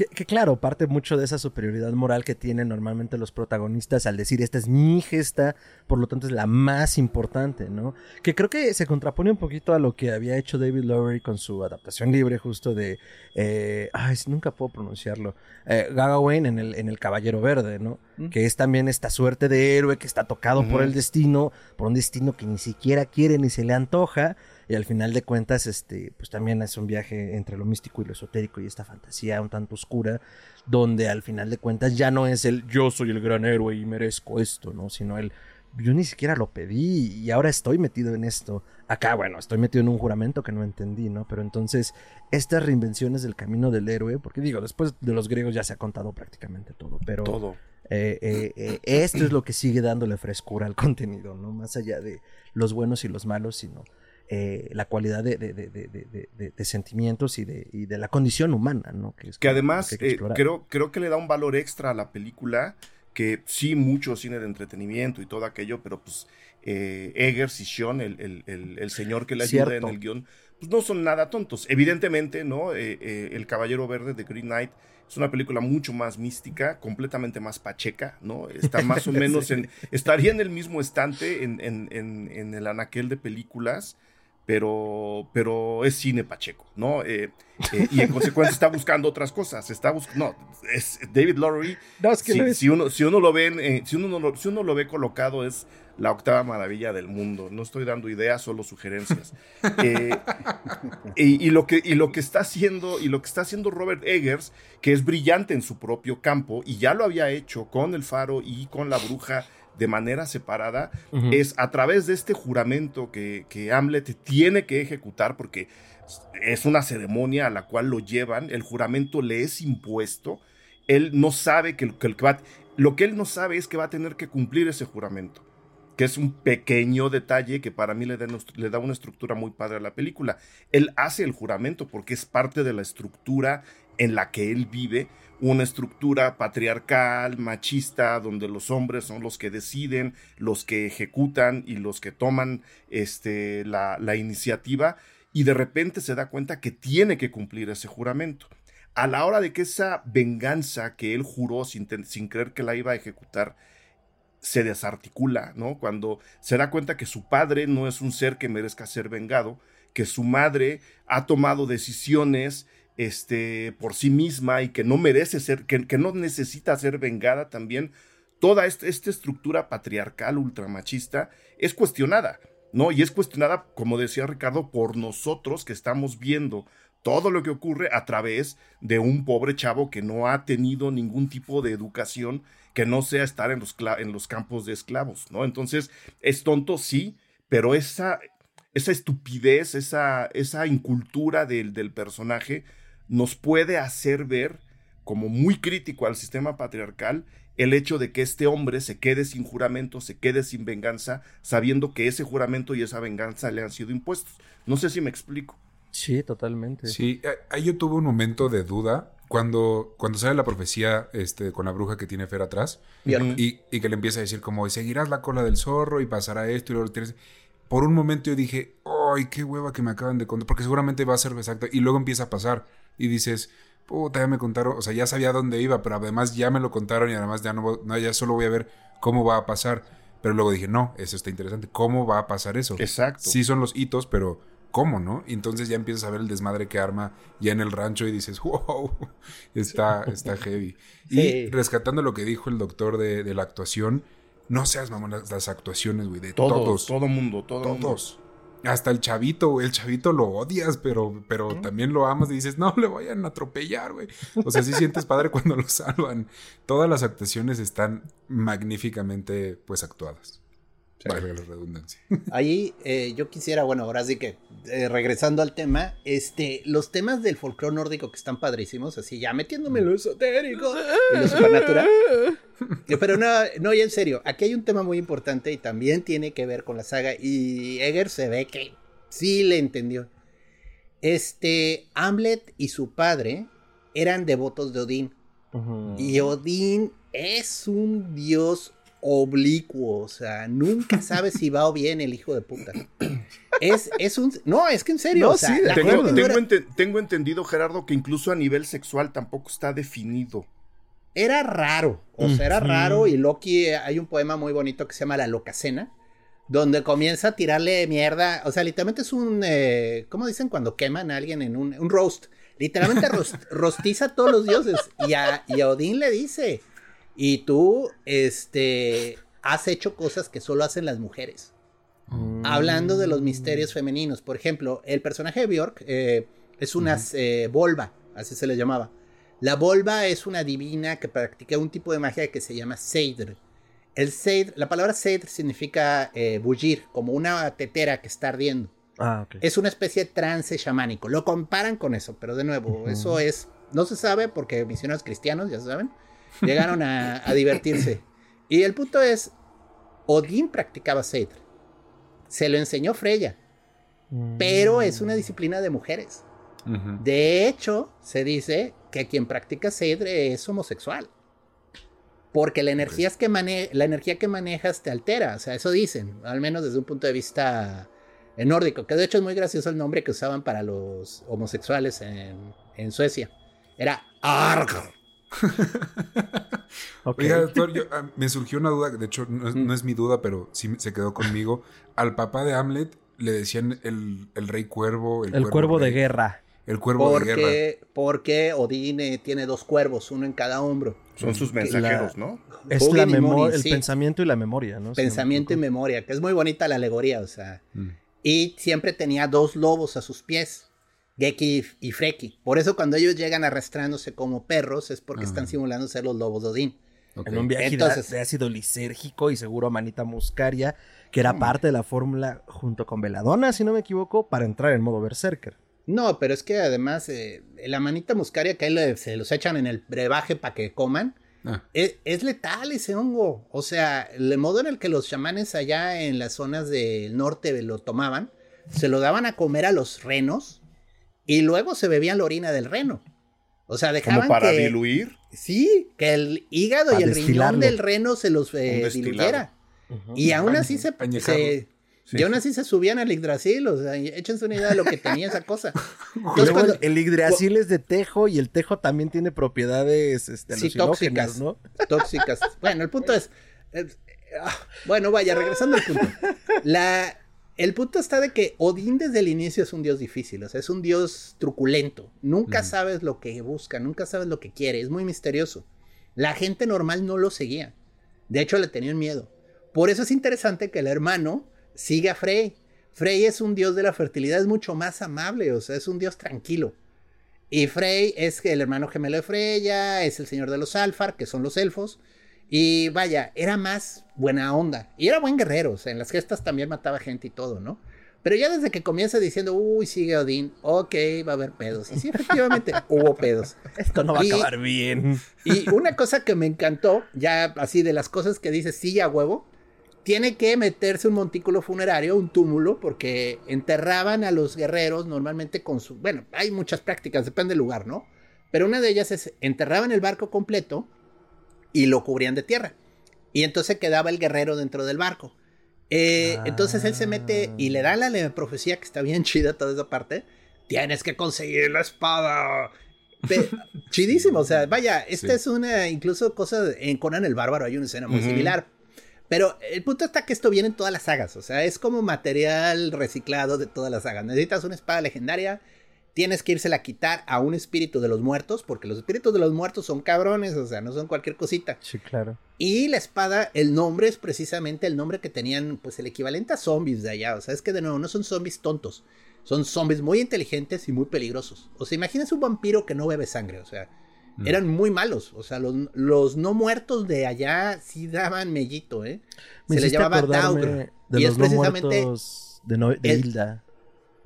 Que, que claro, parte mucho de esa superioridad moral que tienen normalmente los protagonistas al decir esta es mi gesta, por lo tanto es la más importante, ¿no? Que creo que se contrapone un poquito a lo que había hecho David Lowery con su adaptación libre justo de, eh, ay, nunca puedo pronunciarlo, eh, Gawain en el, en el Caballero Verde, ¿no? Mm. Que es también esta suerte de héroe que está tocado por el destino, por un destino que ni siquiera quiere ni se le antoja, y al final de cuentas, este, pues también es un viaje entre lo místico y lo esotérico y esta fantasía un tanto oscura, donde al final de cuentas ya no es el yo soy el gran héroe y merezco esto, ¿no? Sino el yo ni siquiera lo pedí y ahora estoy metido en esto. Acá, bueno, estoy metido en un juramento que no entendí, ¿no? Pero entonces, estas reinvenciones del camino del héroe, porque digo, después de los griegos ya se ha contado prácticamente todo, pero Todo. eh, eh, eh, esto es lo que sigue dándole frescura al contenido, ¿no? Más allá de los buenos y los malos, sino eh, la cualidad de, de- de- de- sentimientos y de, y de la condición humana, ¿no? es Que además que eh, creo, creo que le da un valor extra a la película, que sí, mucho cine de entretenimiento y todo aquello, pero pues eh, Eggers y Sean, el, el- el- el señor que le ayuda Cierto. en el guion, pues no son nada tontos. Evidentemente, ¿no? Eh, eh, el Caballero Verde de Green Knight es una película mucho más mística, completamente más pacheca, ¿no? Está [laughs] más o menos en... Estaría en el mismo estante en, en- en- en el anaquel de películas, pero, pero es cine pacheco, ¿no? Eh, eh, y en consecuencia está buscando otras cosas. Está bus- no, es David Lowery. No, es que Si, lo es- si uno, si uno lo ve, eh, si uno no lo, si uno lo ve colocado es la octava maravilla del mundo. No estoy dando ideas, solo sugerencias. [laughs] Eh, y, y lo que, y lo que está haciendo, y lo que está haciendo Robert Eggers, que es brillante en su propio campo, y ya lo había hecho con el faro y con la bruja de manera separada, es a través de este juramento que, que Hamlet tiene que ejecutar, porque es una ceremonia a la cual lo llevan, el juramento le es impuesto, él no sabe que, que el que va, lo que él no sabe es que va a tener que cumplir ese juramento, que es un pequeño detalle que para mí le da, le da una estructura muy padre a la película. Él hace el juramento porque es parte de la estructura en la que él vive, una estructura patriarcal, machista, donde los hombres son los que deciden, los que ejecutan y los que toman este, la, iniciativa, y de repente se da cuenta que tiene que cumplir ese juramento. A la hora de que esa venganza que él juró sin, sin creer que la iba a ejecutar, se desarticula, ¿no? Cuando se da cuenta que su padre no es un ser que merezca ser vengado, que su madre ha tomado decisiones este, por sí misma y que no merece ser, que, que no necesita ser vengada también, toda esta, esta estructura patriarcal ultramachista es cuestionada, ¿no? Y es cuestionada, como decía Ricardo, por nosotros que estamos viendo todo lo que ocurre a través de un pobre chavo que no ha tenido ningún tipo de educación que no sea estar en los, en los campos de esclavos, ¿no? Entonces, es tonto, sí, pero esa, esa estupidez, esa, esa incultura del, del personaje nos puede hacer ver como muy crítico al sistema patriarcal el hecho de que este hombre se quede sin juramento, se quede sin venganza, sabiendo que ese juramento y esa venganza le han sido impuestos. No sé si me explico. Sí, totalmente. Sí, eh, ahí yo tuve un momento de duda cuando, cuando sale la profecía este, con la bruja que tiene Fer atrás y, y, que le empieza a decir como, seguirás la cola del zorro y pasará esto y luego tienes... Por un momento yo dije, ¡ay, qué hueva que me acaban de contar! Porque seguramente va a ser exacto. Y luego empieza a pasar y dices, puta, ya me contaron, o sea, ya sabía dónde iba, pero además ya me lo contaron y además ya no, no ya solo voy a ver cómo va a pasar. Pero luego dije, no, eso está interesante. ¿Cómo va a pasar eso? Exacto. Sí son los hitos, pero ¿cómo, no? Y entonces ya empiezas a ver el desmadre que arma ya en el rancho y dices, [laughs] wow, está, está heavy. Y rescatando lo que dijo el doctor de, la actuación, no seas mamón las, actuaciones, güey, de todos. Todos, todo mundo, todo todos. Hasta el chavito, el chavito lo odias, pero, pero también lo amas y dices, no le vayan a atropellar, güey. O sea, sí sientes padre cuando lo salvan. Todas las actuaciones están magníficamente, pues, actuadas. La redundancia. [laughs] Ahí eh, yo quisiera, bueno, ahora sí que eh, regresando al tema, este, los temas del folclore nórdico que están padrísimos, así ya metiéndome en lo esotérico y lo supernatural. [laughs] Pero no, no, ya en serio, aquí hay un tema muy importante y también tiene que ver con la saga y Eger se ve que sí le entendió. Este, Hamlet y su padre eran devotos de Odín. Y Odín es un dios oblicuo, o sea, nunca sabes si va o bien el hijo de puta. Es, es un... No, es que en serio. tengo, entendido, Gerardo, que incluso a nivel sexual tampoco está definido. Era raro, o sea, era raro y Loki, hay un poema muy bonito que se llama La Locacena, donde comienza a tirarle mierda, o sea, literalmente es un, eh, ¿cómo dicen cuando queman a alguien en un, un roast? Literalmente [laughs] rostiza a todos los dioses y a, y a Odín le dice, y tú, este, has hecho cosas que solo hacen las mujeres. Mm. Hablando de los misterios femeninos. Por ejemplo, el personaje de Bjork eh, es una eh, volva, así se le llamaba. La volva es una divina que practica un tipo de magia que se llama Seidr. El Seidr, la palabra Seidr significa eh, bullir, como una tetera que está ardiendo. Ah, Es una especie de trance chamánico. Lo comparan con eso, pero de nuevo, eso es, no se sabe porque misioneros cristianos, ya saben, Llegaron a, divertirse. Y el punto es, Odín practicaba Seidr. Se lo enseñó Freya. Pero es una disciplina de mujeres. De hecho, se dice que quien practica Seidr es homosexual. Porque la energía, que la energía que manejas te altera. O sea, eso dicen. Al menos desde un punto de vista nórdico. Que de hecho es muy gracioso el nombre que usaban para los homosexuales en, en Suecia. Era Arg. [laughs] Oiga, doctor, ah, me surgió una duda, de hecho no es, mi duda, pero sí se quedó conmigo. Al papá de Hamlet le decían el, rey cuervo. El, cuervo, de guerra. El cuervo de guerra. Porque Odín eh, tiene dos cuervos, uno en cada hombro. Son sus mensajeros, ¿no? Es la memoria, el pensamiento y la memoria, ¿no? Pensamiento y memoria, que es muy bonita la alegoría, o sea. Mm. Y siempre tenía dos lobos a sus pies. Geki y Freki. Por eso cuando ellos llegan arrastrándose como perros es porque están simulando ser los lobos de Odín. En un viaje de ácido lisérgico y seguro a manita muscaria, que era mm. parte de la fórmula junto con Veladona, si no me equivoco, para entrar en modo berserker. No, pero es que además eh, la manita muscaria que ahí se los echan en el brebaje para que coman, ah. es, es, letal ese hongo. O sea, el modo en el que los chamanes allá en las zonas del norte lo tomaban, se lo daban a comer a los renos y luego se bebían la orina del reno. O sea, dejaban ¿Como para diluir? Sí, que el hígado y el riñón del reno se los eh, diluyera. Y aún así se, y aún así se subían al Yggdrasil, o sea, échense una idea de lo que tenía esa cosa. [laughs] el Yggdrasil es de tejo y el tejo también tiene propiedades este, sí, tóxicas, ¿no? Tóxicas. Bueno, el punto es, ah, bueno, vaya, regresando al punto. [laughs] La, el punto está de que Odín desde el inicio es un dios difícil, o sea, es un dios truculento. Nunca sabes lo que busca, nunca sabes lo que quiere, es muy misterioso. La gente normal no lo seguía. De hecho, le tenían miedo. Por eso es interesante que el hermano siga a Frey. Frey es un dios de la fertilidad, es mucho más amable, o sea, es un dios tranquilo. Y Frey es el hermano gemelo de Freya, es el señor de los Alfar, que son los elfos. Y vaya, era más buena onda. Y era buen guerrero, o sea, en las gestas también mataba gente y todo, ¿no? Pero ya desde que comienza diciendo, uy, sigue Odín, ok, va a haber pedos. Y sí, efectivamente, [laughs] hubo pedos. Esto no va a acabar bien. Y una cosa que me encantó, ya así de las cosas que dice, sí, a huevo, tiene que meterse un montículo funerario, un túmulo, porque enterraban a los guerreros normalmente con su... Bueno, hay muchas prácticas, depende del lugar, ¿no? Pero una de ellas es enterraban el barco completo y lo cubrían de tierra. Y entonces quedaba el guerrero dentro del barco. Eh, entonces él se mete y le da la profecía que está bien [laughs] chida toda esa parte. Tienes que conseguir la espada. [laughs] chidísimo, o sea, vaya, esta es una incluso cosa en Conan el Bárbaro hay una escena muy similar. Pero el punto está que esto viene en todas las sagas, o sea, es como material reciclado de todas las sagas. Necesitas una espada legendaria, tienes que írsela a quitar a un espíritu de los muertos, porque los espíritus de los muertos son cabrones, o sea, no son cualquier cosita. Sí, claro. Y la espada, el nombre es precisamente el nombre que tenían, pues el equivalente a zombies de allá, o sea, es que de nuevo no son zombies tontos, son zombies muy inteligentes y muy peligrosos. O sea, imagínense un vampiro que no bebe sangre, o sea, mm. eran muy malos, o sea, los, no muertos de allá sí daban mellito, ¿eh? Se les llamaba Daugr. y es precisamente de, de Hilda.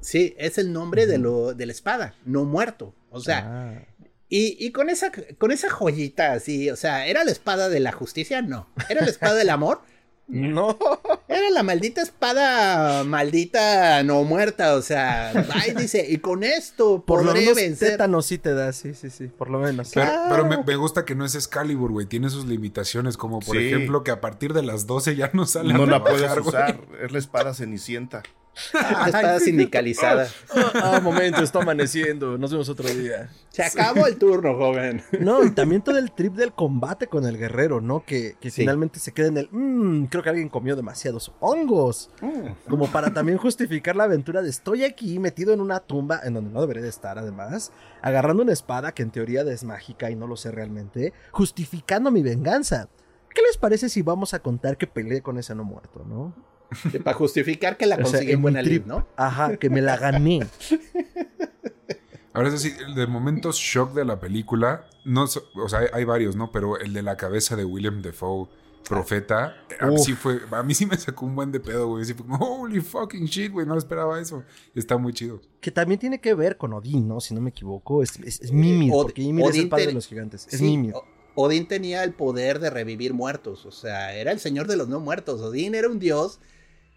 Sí, es el nombre de, lo, de la espada, no muerto. O sea, ah. y, y, con, esa, con esa joyita así, o sea, ¿era la espada de la justicia? No. ¿Era la espada del amor? [laughs] No. Era la maldita espada maldita no muerta, o sea, dice, y con esto por podré lo menos tétanos sí te da, sí, sí, sí, por lo menos. Pero, me, gusta que no es Excalibur, güey, tiene sus limitaciones, como por ejemplo que a partir de las 12 ya no sale No la puedes usar, es la espada cenicienta. Ah, [laughs] espada sindicalizada. Ah, momento, está amaneciendo. Nos vemos otro día. Se acabó el turno, joven. No, y también todo el trip del combate con el guerrero, ¿no? Que, finalmente se queda en el. Mmm, creo que alguien comió demasiados hongos. Mm. Como para también justificar la aventura de estoy aquí metido en una tumba, en donde no debería de estar, además, agarrando una espada que en teoría es mágica y no lo sé realmente, justificando mi venganza. ¿Qué les parece si vamos a contar que peleé con ese no muerto, no? [laughs] Para justificar que la conseguí en buena trip, ¿no? Ajá, que me la gané. Ahora es decir, el de momentos shock de la película, no, o sea, hay, varios, ¿no? Pero el de la cabeza de William Defoe, profeta, a mí, sí fue, a mí sí me sacó un buen de pedo, güey. Así fue como, holy fucking shit, güey, no esperaba eso. Está muy chido. Que también tiene que ver con Odín, ¿no? Si no me equivoco, es, es, Mimir, porque Mimir es el padre de los gigantes. Es Mimir. Odín tenía el poder de revivir muertos, o sea, era el señor de los no muertos. Odín era un dios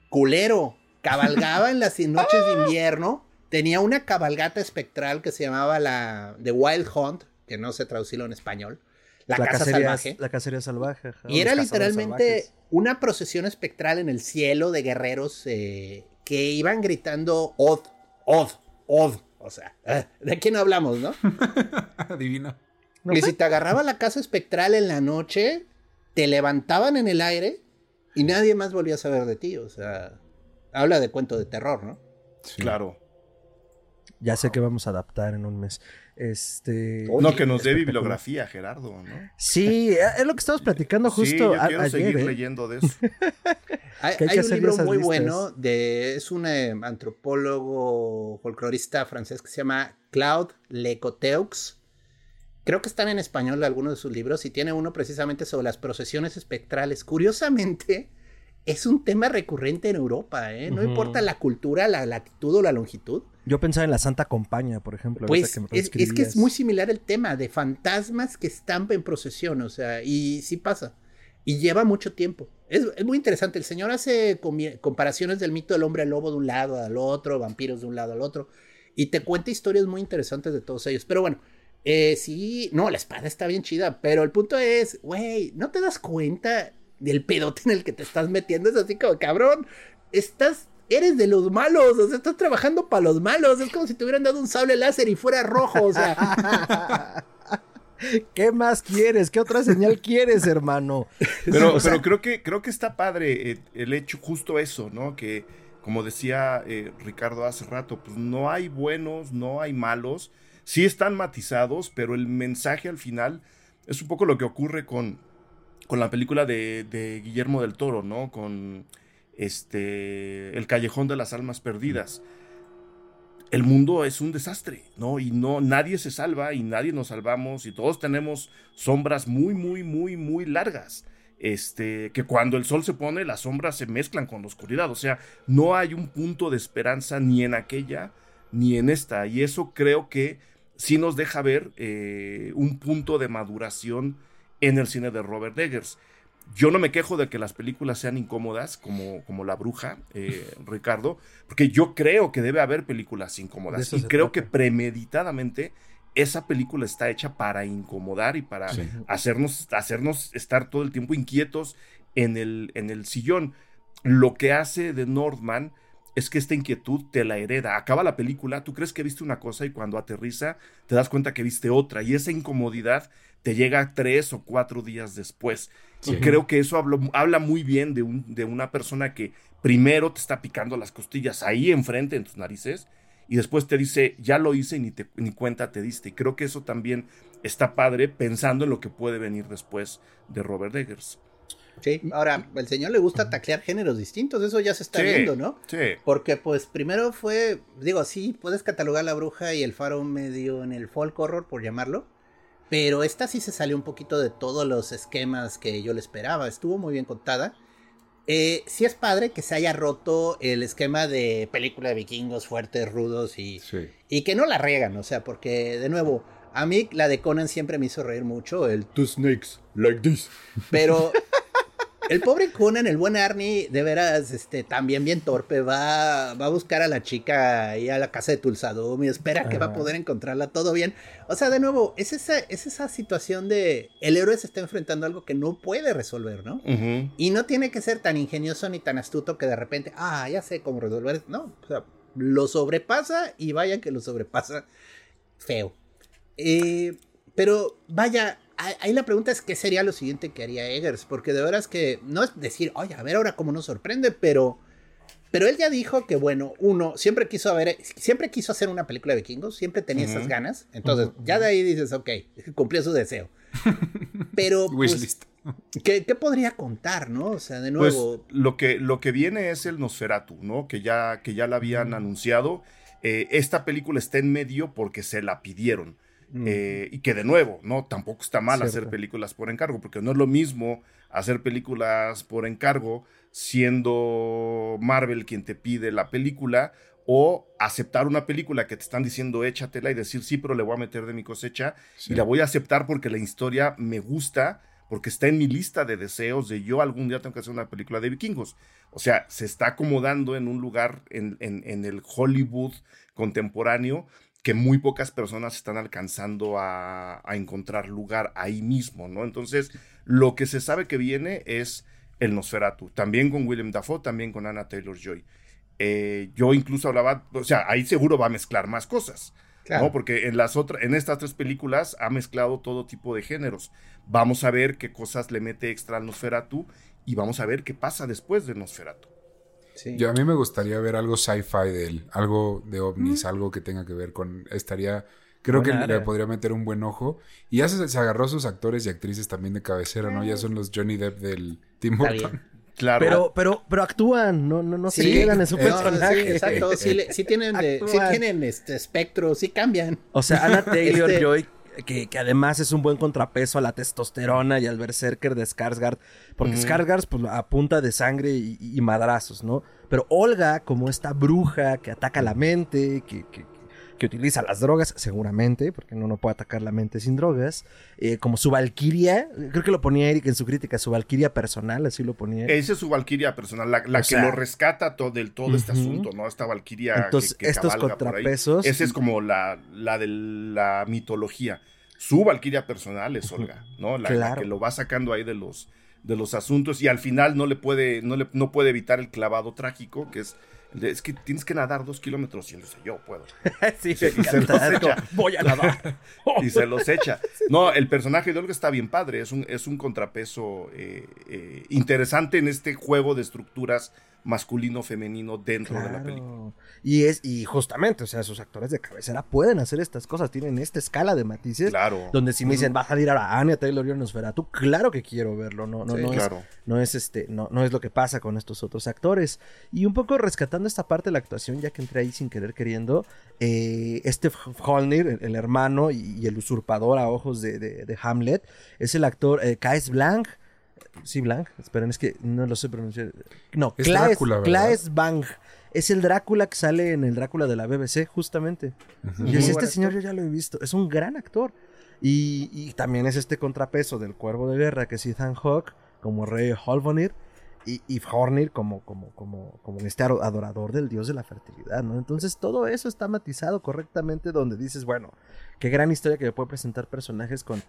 culero. Cabalgaba en las [laughs] noches de invierno. Tenía una cabalgata espectral que se llamaba la The Wild Hunt, que no sé traducirlo en español. La, casa salvaje. La cacería salvaje. Y era literalmente una procesión espectral en el cielo de guerreros eh, que iban gritando Od, Od, Od. O sea, eh, ¿de quién hablamos, no? [laughs] Adivina. y si te agarraba la casa espectral en la noche, te levantaban en el aire y nadie más volvió a saber de ti, o sea, habla de cuento de terror, ¿no? Claro. Ya sé que vamos a adaptar en un mes. Este. no, que nos dé bibliografía, Gerardo, ¿no? Sí, es lo que estamos platicando justo sí, yo quiero seguir ¿eh? leyendo de eso. [laughs] hay, un libro muy bueno de. Es un eh, antropólogo folclorista francés que se llama Claude Lecoteux Creo que están en español algunos de sus libros y tiene uno precisamente sobre las procesiones espectrales. Curiosamente, [laughs] es un tema recurrente en Europa, ¿eh? No importa la cultura, la latitud o la longitud. Yo pensaba en la Santa Compañía, por ejemplo. Pues es, que es muy similar el tema de fantasmas que están en procesión, o sea, y sí pasa. Y lleva mucho tiempo. Es, muy interesante. El señor hace comparaciones del mito del hombre lobo de un lado al otro, vampiros de un lado al otro, y te cuenta historias muy interesantes de todos ellos. Pero bueno, eh, sí, no, la espada está bien chida, pero el punto es, güey, ¿no te das cuenta del pedote en el que te estás metiendo? Es así como, cabrón, estás, eres de los malos, o sea, estás trabajando para los malos, es como si te hubieran dado un sable láser y fuera rojo, o sea. [laughs] ¿Qué más quieres? ¿Qué otra señal quieres, hermano? Pero, [laughs] pero creo que creo que está padre eh, el, hecho justo eso, ¿no? Que como decía eh, Ricardo hace rato, pues no hay buenos, no hay malos sí están matizados, pero el mensaje al final es un poco lo que ocurre con, con la película de, Guillermo del Toro, ¿no? Con este, El Callejón de las Almas Perdidas. El mundo es un desastre, ¿no? Y no, nadie se salva y nadie nos salvamos y todos tenemos sombras muy, muy, muy, muy largas. Este, que cuando el sol se pone, las sombras se mezclan con la oscuridad. O sea, no hay un punto de esperanza ni en aquella ni en esta. Y eso creo que sí nos deja ver eh, un punto de maduración en el cine de Robert Eggers. Yo no me quejo de que las películas sean incómodas, como, como La Bruja, eh, Ricardo, porque yo creo que debe haber películas incómodas. Y creo que premeditadamente esa película está hecha para incomodar y para hacernos, hacernos estar todo el tiempo inquietos en el, en el sillón. Lo que hace de Northman es que esta inquietud te la hereda. Acaba la película, tú crees que viste una cosa y cuando aterriza te das cuenta que viste otra y esa incomodidad te llega tres o cuatro días después. Y creo que eso habla, muy bien de, un, de una persona que primero te está picando las costillas ahí enfrente en tus narices y después te dice, ya lo hice y ni, te, ni cuenta te diste. Y creo que eso también está padre pensando en lo que puede venir después de Robert Eggers. Sí, ahora, el señor le gusta taclear géneros distintos, eso ya se está viendo, ¿no? Sí. Porque pues primero fue, digo, sí, puedes catalogar la bruja y el faro medio en el folk horror, por llamarlo, pero esta sí se salió un poquito de todos los esquemas que yo le esperaba, estuvo muy bien contada. Eh, sí es padre que se haya roto el esquema de película de vikingos fuertes, rudos y, y que no la riegan, o sea, porque de nuevo, a mí la de Conan siempre me hizo reír mucho, el Two Snakes Like This. [laughs] Pero el pobre Conan, el buen Arnie, de veras, este, también bien torpe, va, va a buscar a la chica ahí a la casa de Tulsadum y espera que va a poder encontrarla todo bien. O sea, de nuevo, es esa, es esa situación de el héroe se está enfrentando a algo que no puede resolver, ¿no? Y no tiene que ser tan ingenioso ni tan astuto que de repente, ah, ya sé cómo resolver. No, o sea, lo sobrepasa y vaya que lo sobrepasa feo. Eh, pero vaya, ahí la pregunta es qué sería lo siguiente que haría Eggers, porque de veras que no es decir, oye, a ver ahora cómo nos sorprende, pero pero él ya dijo que bueno, uno siempre quiso ver, siempre quiso hacer una película de vikingos, siempre tenía esas ganas, entonces ya de ahí dices, ok, cumplió su deseo. [laughs] Pero pues, ¿qué, podría contar, no? O sea, de pues, nuevo, lo que lo que viene es el Nosferatu, ¿no? Que ya que ya la habían anunciado. Eh, esta película está en medio porque se la pidieron. Eh, y que de nuevo, no, tampoco está mal hacer películas por encargo, porque no es lo mismo hacer películas por encargo siendo Marvel quien te pide la película o aceptar una película que te están diciendo échatela y decir sí, pero le voy a meter de mi cosecha y la voy a aceptar porque la historia me gusta, porque está en mi lista de deseos de yo algún día tengo que hacer una película de vikingos. O sea, se está acomodando en un lugar en, en el Hollywood contemporáneo que muy pocas personas están alcanzando a, encontrar lugar ahí mismo, ¿no? Entonces, lo que se sabe que viene es el Nosferatu, también con William Dafoe, también con Anna Taylor-Joy. Eh, yo incluso hablaba, o sea, ahí seguro va a mezclar más cosas, ¿no? Porque en las otras, en estas tres películas ha mezclado todo tipo de géneros. Vamos a ver qué cosas le mete extra al Nosferatu y vamos a ver qué pasa después de Nosferatu. Yo a mí me gustaría ver algo sci-fi de él, algo de ovnis, algo que tenga que ver con estaría creo que le podría meter un buen ojo y ya se, agarró a sus actores y actrices también de cabecera, ¿no? Ya son los Johnny Depp del Tim Burton. Claro. Pero, pero, pero actúan, no, no, no se quedan en su personaje. Sí, exacto, sí, tienen, sí tienen este espectro, sí cambian. O sea, Anna [laughs] Taylor este Joy que, además es un buen contrapeso a la testosterona y al berserker de Skarsgård, porque Skarsgård pues a punta de sangre y, madrazos, ¿no? Pero Olga, como esta bruja que ataca la mente, que, que utiliza las drogas, seguramente, porque uno no puede atacar la mente sin drogas, eh, como su valquiria, creo que lo ponía Eric en su crítica, su valquiria personal, así lo ponía. Esa es su valquiria personal, la, que lo rescata todo, del todo este asunto, ¿no? Esta valquiria Entonces, estos contrapesos. Esa es como la, la de la mitología. Su valquiria personal es Olga, ¿no? La, que lo va sacando ahí de los de los asuntos y al final no le puede no le no puede evitar el clavado trágico que es es que tienes que nadar dos kilómetros y él dice, yo puedo. [laughs] sí, y se los echa. Voy a nadar. [laughs] y se los echa. No, el personaje de Olga está bien padre. Es un, es un contrapeso eh, eh, interesante en este juego de estructuras masculino femenino dentro de la película. Y es y justamente, o sea, sus actores de cabecera pueden hacer estas cosas, tienen esta escala de matices. Claro. Donde si me dicen, va a salir ahora Anya Taylor y Nosferatu, claro que quiero verlo, no no no es no es este no no es lo que pasa con estos otros actores. Y un poco rescatando esta parte de la actuación, ya que entré ahí sin querer queriendo, eh, este Holnir, el, hermano y, el usurpador a ojos de, Hamlet, es el actor eh, Blanc Sí, Blanc. Esperen, es que no lo sé pronunciar. No, es Claes, Bang. Es el Drácula que sale en el Drácula de la BBC, justamente. Y es este señor yo ya lo he visto. Es un gran actor. Y, también es este contrapeso del cuervo de guerra, que es Ethan Hawke, como rey Holvonir, y, y Hornir como, como, como, como este adorador del dios de la fertilidad, ¿no? Entonces todo eso está matizado correctamente donde dices, bueno, qué gran historia que me puede presentar personajes con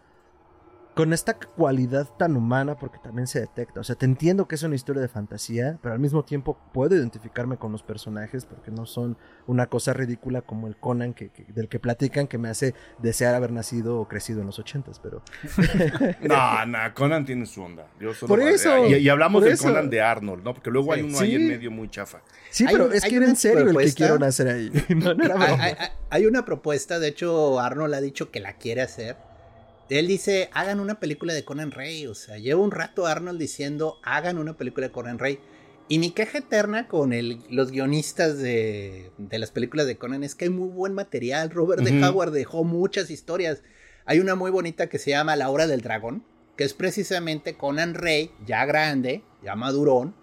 con esta cualidad tan humana, porque también se detecta. O sea, te entiendo que es una historia de fantasía, pero al mismo tiempo puedo identificarme con los personajes porque no son una cosa ridícula como el Conan que, del que platican que me hace desear haber nacido o crecido en los ochentas, pero... [laughs] no, no, Conan tiene su onda. por eso. Y, hablamos del Conan de Arnold, ¿no? Porque luego hay uno ahí en medio muy chafa. Sí, pero es que era en serio el que quiero hacer ahí. [laughs] hay una propuesta, de hecho Arnold ha dicho que la quiere hacer él dice, hagan una película de Conan Rey. O sea, llevo un rato Arnold diciendo, hagan una película de Conan Rey. Y mi queja eterna con el, los guionistas de, de, las películas de Conan es que hay muy buen material. Robert de Howard dejó muchas historias. Hay una muy bonita que se llama La Hora del Dragón, que es precisamente Conan Rey, ya grande, ya madurón,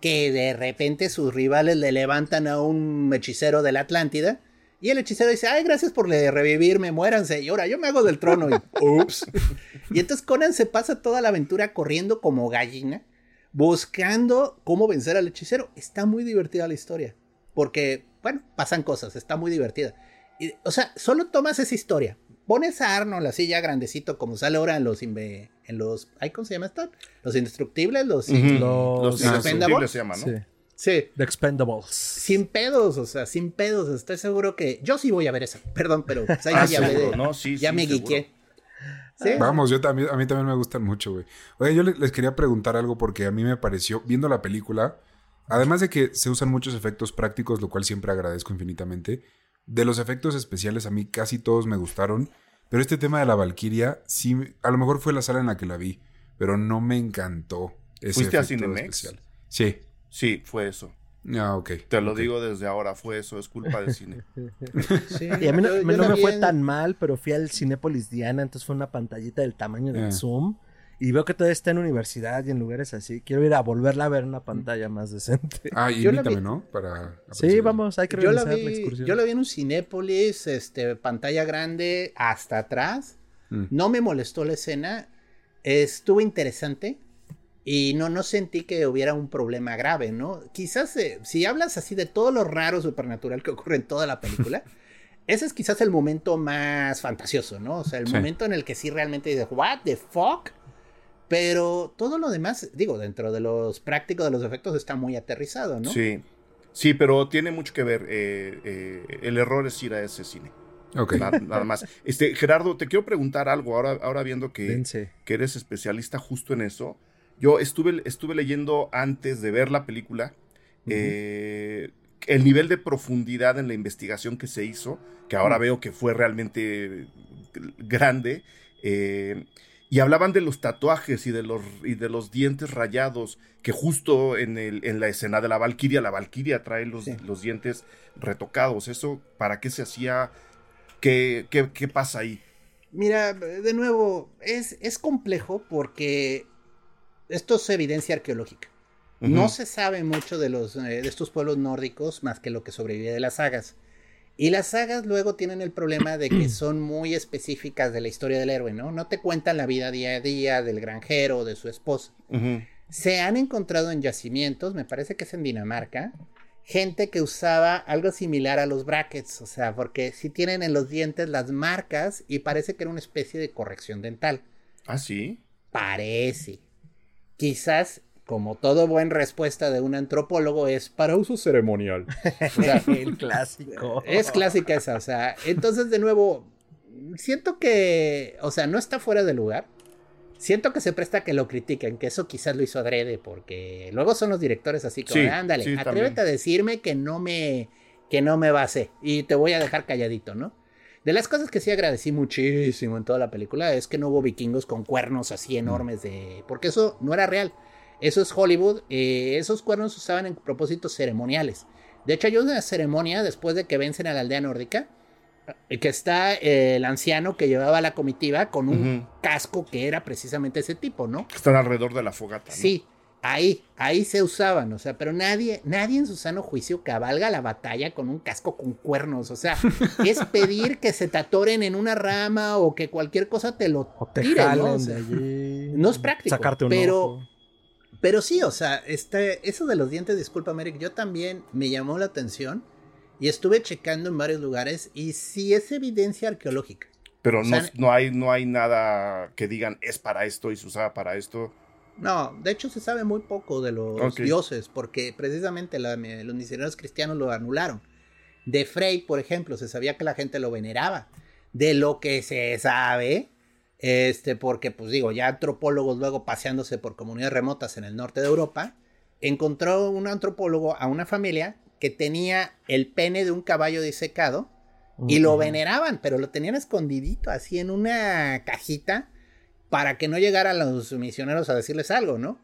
que de repente sus rivales le levantan a un hechicero de la Atlántida y el hechicero dice, ay, gracias por revivirme, muéranse. Y ahora yo me hago del trono. Y, [laughs] ups. [laughs] y entonces Conan se pasa toda la aventura corriendo como gallina, buscando cómo vencer al hechicero. Está muy divertida la historia. Porque, bueno, pasan cosas, está muy divertida. Y, o sea, solo tomas esa historia. Pones a Arnold así ya grandecito, como sale ahora en los... En los ¿Cómo se llama esto? Los indestructibles, los... Los, indestructibles se llaman, ¿no? Sí. The Expendables. Sin pedos, o sea, sin pedos. Estoy seguro que. Yo sí voy a ver esa. Perdón, pero pues, ya, ya me guiqué. Vamos, yo también, a mí también me gustan mucho, güey. Oye, yo les quería preguntar algo porque a mí me pareció, viendo la película, además de que se usan muchos efectos prácticos, lo cual siempre agradezco infinitamente, de los efectos especiales a mí casi todos me gustaron, pero este tema de la Valkyria, sí, a lo mejor fue la sala en la que la vi, pero no me encantó ese ¿Fuiste efecto a Cinemex? especial. Sí. Sí, fue eso. Ah, ok. Te lo digo desde ahora, fue eso, es culpa del cine. [laughs] sí, y a mí no, me fue tan mal, pero fui al Cinépolis Diana, entonces fue una pantallita del tamaño del ah. Zoom. Y veo que todavía está en universidad y en lugares así. Quiero ir a volverla a ver en una pantalla más decente. [laughs] Ah, y invítame, ¿no? Para sí, vamos, hay que realizar la, vi, la excursión. Yo la vi en un Cinépolis, este, pantalla grande, hasta atrás. Mm. No me molestó la escena. Estuvo interesante. Y no, no sentí que hubiera un problema grave, ¿no? Quizás eh, si hablas así de todo lo raro supernatural que ocurre en toda la película, [laughs] ese es quizás el momento más fantasioso, ¿no? O sea, el momento en el que sí realmente dices, ¿what the fuck? Pero todo lo demás, digo, dentro de los prácticos de los efectos está muy aterrizado, ¿no? Sí. Sí, pero tiene mucho que ver. Eh, eh, el error es ir a ese cine. Ok. Nada, más. Este, Gerardo, te quiero preguntar algo. Ahora, ahora viendo que, que eres especialista justo en eso. Yo estuve, estuve leyendo antes de ver la película eh, el nivel de profundidad en la investigación que se hizo, que ahora veo que fue realmente grande. Eh, y hablaban de los tatuajes y de los, y de los dientes rayados, que justo en, el, en la escena de la Valquiria, la Valquiria trae los, los dientes retocados. ¿Eso para qué se hacía? ¿Qué, qué, pasa ahí? Mira, de nuevo, es, es complejo porque esto es evidencia arqueológica. No se sabe mucho de, los, eh, de estos pueblos nórdicos más que lo que sobrevive de las sagas. Y las sagas luego tienen el problema de que [clears throat] son muy específicas de la historia del héroe, ¿no? No te cuentan la vida día a día del granjero o de su esposa. Se han encontrado en yacimientos, me parece que es en Dinamarca, gente que usaba algo similar a los brackets, o sea, porque si tienen en los dientes las marcas y parece que era una especie de corrección dental. Ah, sí. Parece quizás como todo buen respuesta de un antropólogo, es para uso ceremonial. [laughs] el clásico. Es clásica esa, o sea, entonces de nuevo, siento que, o sea, no está fuera de lugar. siento que se presta a que lo critiquen, que eso quizás lo hizo adrede, porque luego son los directores así como, Sí, ándale, sí, atrévete también. a decirme que no me, que no me base y te voy a dejar calladito, ¿no? De las cosas que sí agradecí muchísimo en toda la película es que no hubo vikingos con cuernos así enormes de... Porque eso no era real. Eso es Hollywood. eh, esos cuernos se usaban en propósitos ceremoniales. De hecho, hay una ceremonia después de que vencen a la aldea nórdica. eh, Que está eh, el anciano que llevaba la comitiva con un casco que era precisamente ese tipo, ¿no? Están alrededor de la fogata. ¿no? Sí, ahí, ahí se usaban, o sea, pero nadie, nadie en su sano juicio cabalga la batalla con un casco con cuernos, o sea, es pedir que se te atoren en una rama o que cualquier cosa te lo O te tire, ¿no? de allí. no es práctico, Sacarte un pero- ojo. pero sí, o sea, este, eso de los dientes, disculpa, Merrick, yo también me llamó la atención y estuve checando en varios lugares y sí es evidencia arqueológica. Pero O no, no, hay, no hay nada que digan es para esto y se usaba para esto. No, de hecho se sabe muy poco de los dioses, porque precisamente la- los misioneros cristianos lo anularon. De Frey, por ejemplo, se sabía que la gente lo veneraba. De lo que se sabe, este, porque, pues digo, ya antropólogos luego paseándose por comunidades remotas en el norte de Europa, encontró un antropólogo a una familia que tenía el pene de un caballo disecado y lo veneraban, pero lo tenían escondidito, así en una cajita, para que no llegaran los misioneros a decirles algo, ¿no?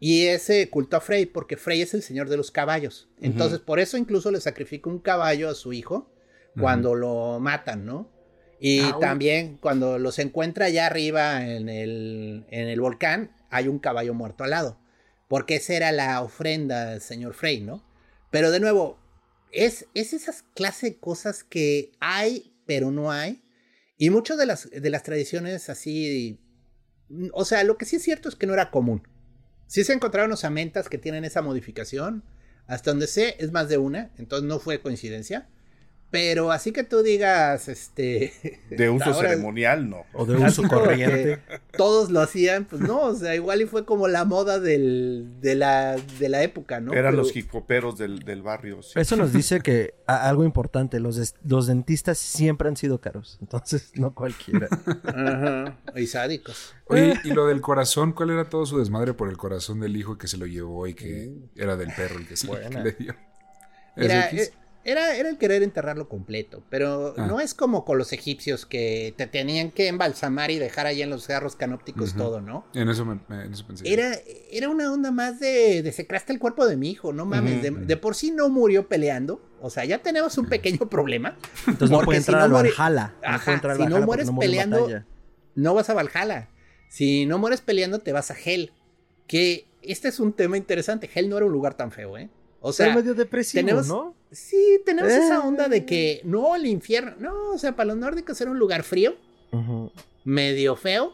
Y ese culto a Frey, porque Frey es el señor de los caballos. Entonces, por eso incluso le sacrifica un caballo a su hijo cuando lo matan, ¿no? Y Ah, también cuando los encuentra allá arriba en el, en el volcán, hay un caballo muerto al lado. Porque esa era la ofrenda del señor Frey, ¿no? Pero de nuevo, es, es esas clase de cosas que hay, pero no hay. Y muchas de las, de las tradiciones así. Mm, O sea, lo que sí es cierto es que no era común. Sí se encontraron osamentas que tienen esa modificación. Hasta donde sé, es más de una. Entonces no fue coincidencia. Pero así que tú digas, este. [laughs] De uso ahora- ceremonial, no. O de uso [laughs] corriente. Todos lo hacían, pues no, o sea, igual y fue como la moda del, de, la, de la época, ¿no? Eran Pero- los hipoperos del, del barrio. sí. Eso nos dice [laughs] que a- algo importante, los, des- los dentistas siempre han sido caros, entonces no cualquiera. Ajá, y sádicos. Oye, y lo del corazón, ¿cuál era todo su desmadre por el corazón del hijo que se lo llevó y que era del perro el que se Buena. le dio? Mira, ¿Es X? eh, era, era el querer enterrarlo completo, pero Ah. no es como con los egipcios que te tenían que embalsamar y dejar ahí en los cerros canópticos todo, ¿no? En eso, me, me- en eso pensé. Era, era una onda más de desecraste el cuerpo de mi hijo, no mames, de, de por sí no murió peleando, o sea, ya tenemos un pequeño problema, Entonces no puede si entrar no al muere- Valhalla. No Ajá, puede entrar al si no mueres peleando, no vas a Valhalla. Si no mueres peleando, te vas a Hell. Que este es un tema interesante. Hell no era un lugar tan feo, ¿eh? O sea, Pero medio depresivo, tenemos- ¿no? sí, tenemos Eh. esa onda de que no, el infierno. No, o sea, para los nórdicos era un lugar frío, medio feo,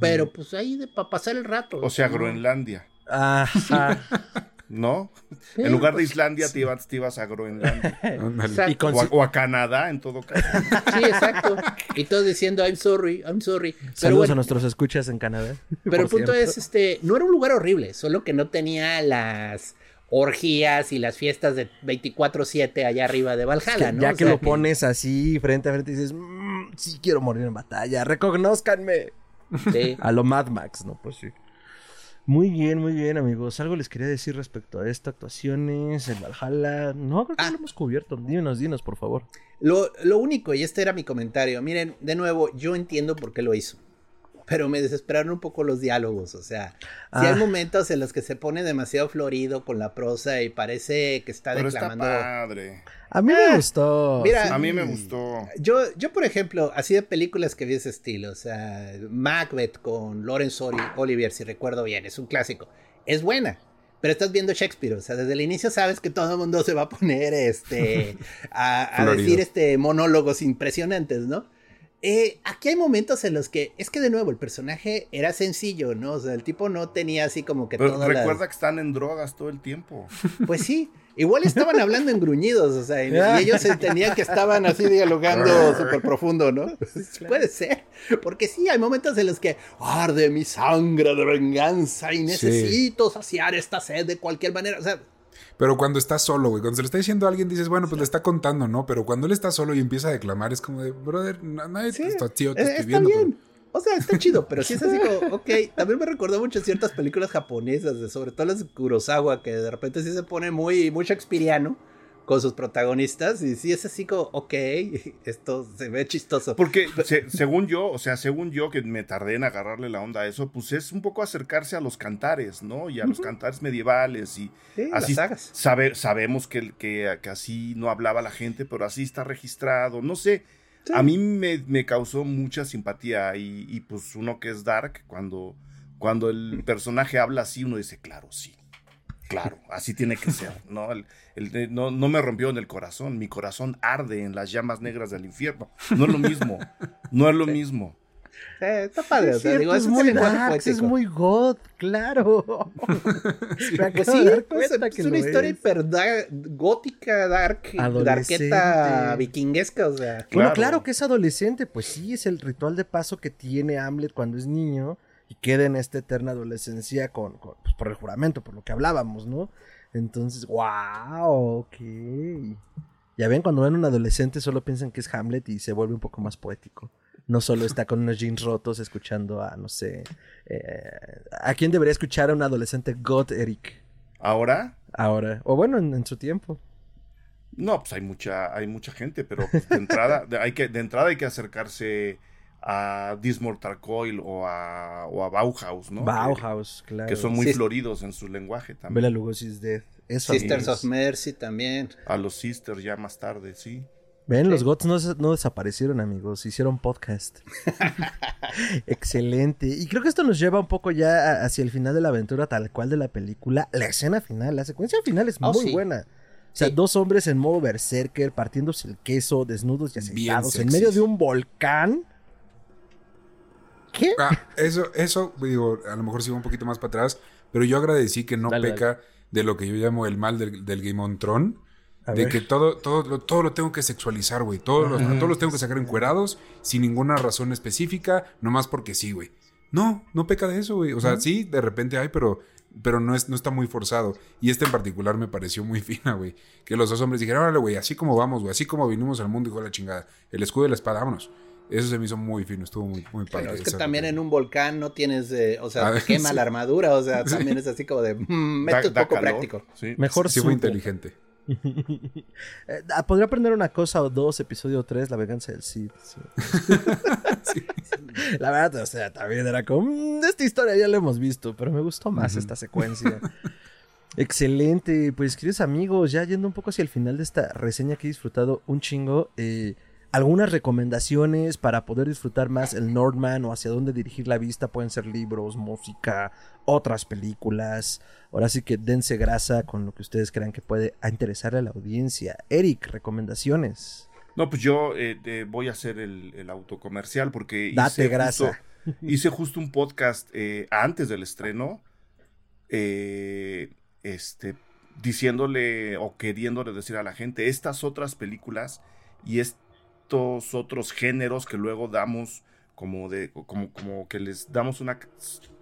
pero pues ahí de para pasar el rato. O sea, ¿no? Groenlandia, Ajá. [laughs] ¿no? Sí, en lugar de pues, Islandia te ibas, te ibas a Groenlandia. [laughs] Y con o, a, o a Canadá, en todo caso. Sí, exacto. Y todos diciendo, I'm sorry, I'm sorry. Pero Saludos bueno, a nuestros escuchas en Canadá. Pero el punto cierto. es, este, no era un lugar horrible, solo que no tenía las orgías y las fiestas de 24-7 allá arriba de Valhalla, ¿no? Ya O que sea lo pones así frente a frente y dices, "Mm, sí quiero morir en batalla, reconózcanme. sí. [laughs] A lo Mad Max, ¿no? Pues sí. Muy bien, muy bien, amigos. Algo les quería decir respecto a esto, actuaciones, el Valhalla. No, creo que Ah. lo hemos cubierto. Dinos, dinos, por favor. Lo, lo único, y este era mi comentario, miren, de nuevo, yo entiendo por qué lo hizo. Pero me desesperaron un poco los diálogos, o sea, si Ah. hay momentos en los que se pone demasiado florido con la prosa y parece que está Pero está declamando. padre. A mí Ah, me gustó. mira, A mí me gustó. Yo, yo, por ejemplo, así de películas que vi ese estilo, o sea, Macbeth con Lawrence Oli- Olivier, si recuerdo bien, es un clásico. Es buena, pero estás viendo Shakespeare, o sea, desde el inicio sabes que todo el mundo se va a poner este, [laughs] a, a decir este, monólogos impresionantes, ¿no? Eh, aquí hay momentos en los que, es que de nuevo, el personaje era sencillo, ¿no? O sea, el tipo no tenía así como que Pero todas las- recuerda que están en drogas todo el tiempo. [laughs] Pues sí, igual estaban hablando en gruñidos, o sea, y, y ellos entendían que estaban así dialogando súper profundo, ¿no? [laughs] Puede ser, porque sí, hay momentos en los que arde mi sangre de venganza y necesito saciar esta sed de cualquier manera, o sea, Pero cuando está solo, güey, cuando se lo está diciendo a alguien, dices, bueno, pues le está contando, ¿no? Pero cuando él está solo y empieza a declamar, es como de, brother, nadie sí, te está, tío, te eh, estoy está viendo. bien. pero- O sea, está chido, pero sí es así como, [laughs] ok. También me recordó mucho ciertas películas japonesas, de, sobre todo las de Kurosawa, que de repente sí se pone muy, muy shakespeareano con sus protagonistas y sí es así como, ok, [laughs] esto se ve chistoso. Porque según yo, o sea, según yo que me tardé en agarrarle la onda a eso, pues es un poco acercarse a los cantares, ¿no? Y a los cantares medievales y así sabe, sabemos que, que, que, así no hablaba la gente, pero así está registrado, no sé. A mí me, me, causó mucha simpatía y, y, pues uno que es dark, cuando, cuando el [laughs] personaje habla así, uno dice, claro, sí. Claro, así tiene que ser, [laughs] ¿no? El, no, no me rompió en el corazón, mi corazón arde en las llamas negras del infierno. No es lo mismo, no es lo mismo. Eh, está padre, es, digo, es, muy dark, es muy god, claro. [laughs] sí, pues sí, pues, es una historia hiper gótica, dark, darketa vikinguesca, o sea. Bueno, claro que es adolescente, pues sí, es el ritual de paso que tiene Hamlet cuando es niño y queda en esta eterna adolescencia con, pues, por el juramento, por lo que hablábamos, ¿no? Entonces, wow, ok. Ya ven, cuando ven un adolescente solo piensan que es Hamlet y se vuelve un poco más poético. No solo está con unos jeans rotos escuchando a, no sé, eh, ¿a quién debería escuchar a un adolescente God, Eric? ¿Ahora? Ahora, o bueno, en, su tiempo. No, pues hay mucha, hay mucha gente, pero pues, de entrada, hay que, de entrada hay que acercarse a Dismortal Coil o a, o a Bauhaus, ¿no? Bauhaus, claro. Que son muy floridos en su lenguaje también. Bela Lugosi's Death. Sisters of Mercy también. A los Sisters ya más tarde, sí. Ven, los Gots no, no, desaparecieron, amigos. Hicieron podcast. [laughs] Excelente. Y creo que esto nos lleva un poco ya hacia el final de la aventura, tal cual de la película. La escena final, la secuencia final es oh, muy buena. O sea, dos hombres en modo berserker, partiéndose el queso, desnudos y aceitados, en medio de un volcán. ¿Qué? Ah, eso, eso, digo, a lo mejor sigo un poquito más para atrás, pero yo agradecí que no peca de lo que yo llamo el mal del, Game on Throne. de que todo, todo, todo lo tengo que sexualizar, güey. Todos, los, todos los tengo que sacar encuerados, sin ninguna razón específica, nomás porque sí, güey. No, no peca de eso, güey. O sea, sí, de repente hay, pero, pero no, es, no está muy forzado. Y este en particular me pareció muy [laughs] fina, güey. Que los dos hombres dijeron, órale, güey, así como vamos, güey, así como vinimos al mundo, hijo de la chingada. El escudo y la espada, vámonos. Eso se me hizo muy fino, estuvo muy, muy padre. Pero es que también en un volcán no tienes, o sea, ah, quema [laughs] la armadura, o sea, también es así como de, mm, un poco práctico. Mejor sí, muy inteligente. [laughs] Eh, ah, podría aprender una cosa o dos, episodio 3, la venganza del Cid. [laughs] la verdad, o sea, también era como, mm, esta historia ya la hemos visto, pero me gustó más esta secuencia. Excelente, pues queridos amigos, ya yendo un poco hacia el final de esta reseña que he disfrutado un chingo, eh, algunas recomendaciones para poder disfrutar más el Nordman o hacia dónde dirigir la vista pueden ser libros, música, otras películas. Ahora sí que dense grasa con lo que ustedes crean que puede interesarle a la audiencia. Eric, recomendaciones. No, pues yo eh, voy a hacer el, autocomercial porque Date hice, grasa. Justo, hice justo un podcast eh, antes del estreno. Eh, este, diciéndole o queriéndole decir a la gente estas otras películas y otros géneros que luego damos como de como, como que les damos una,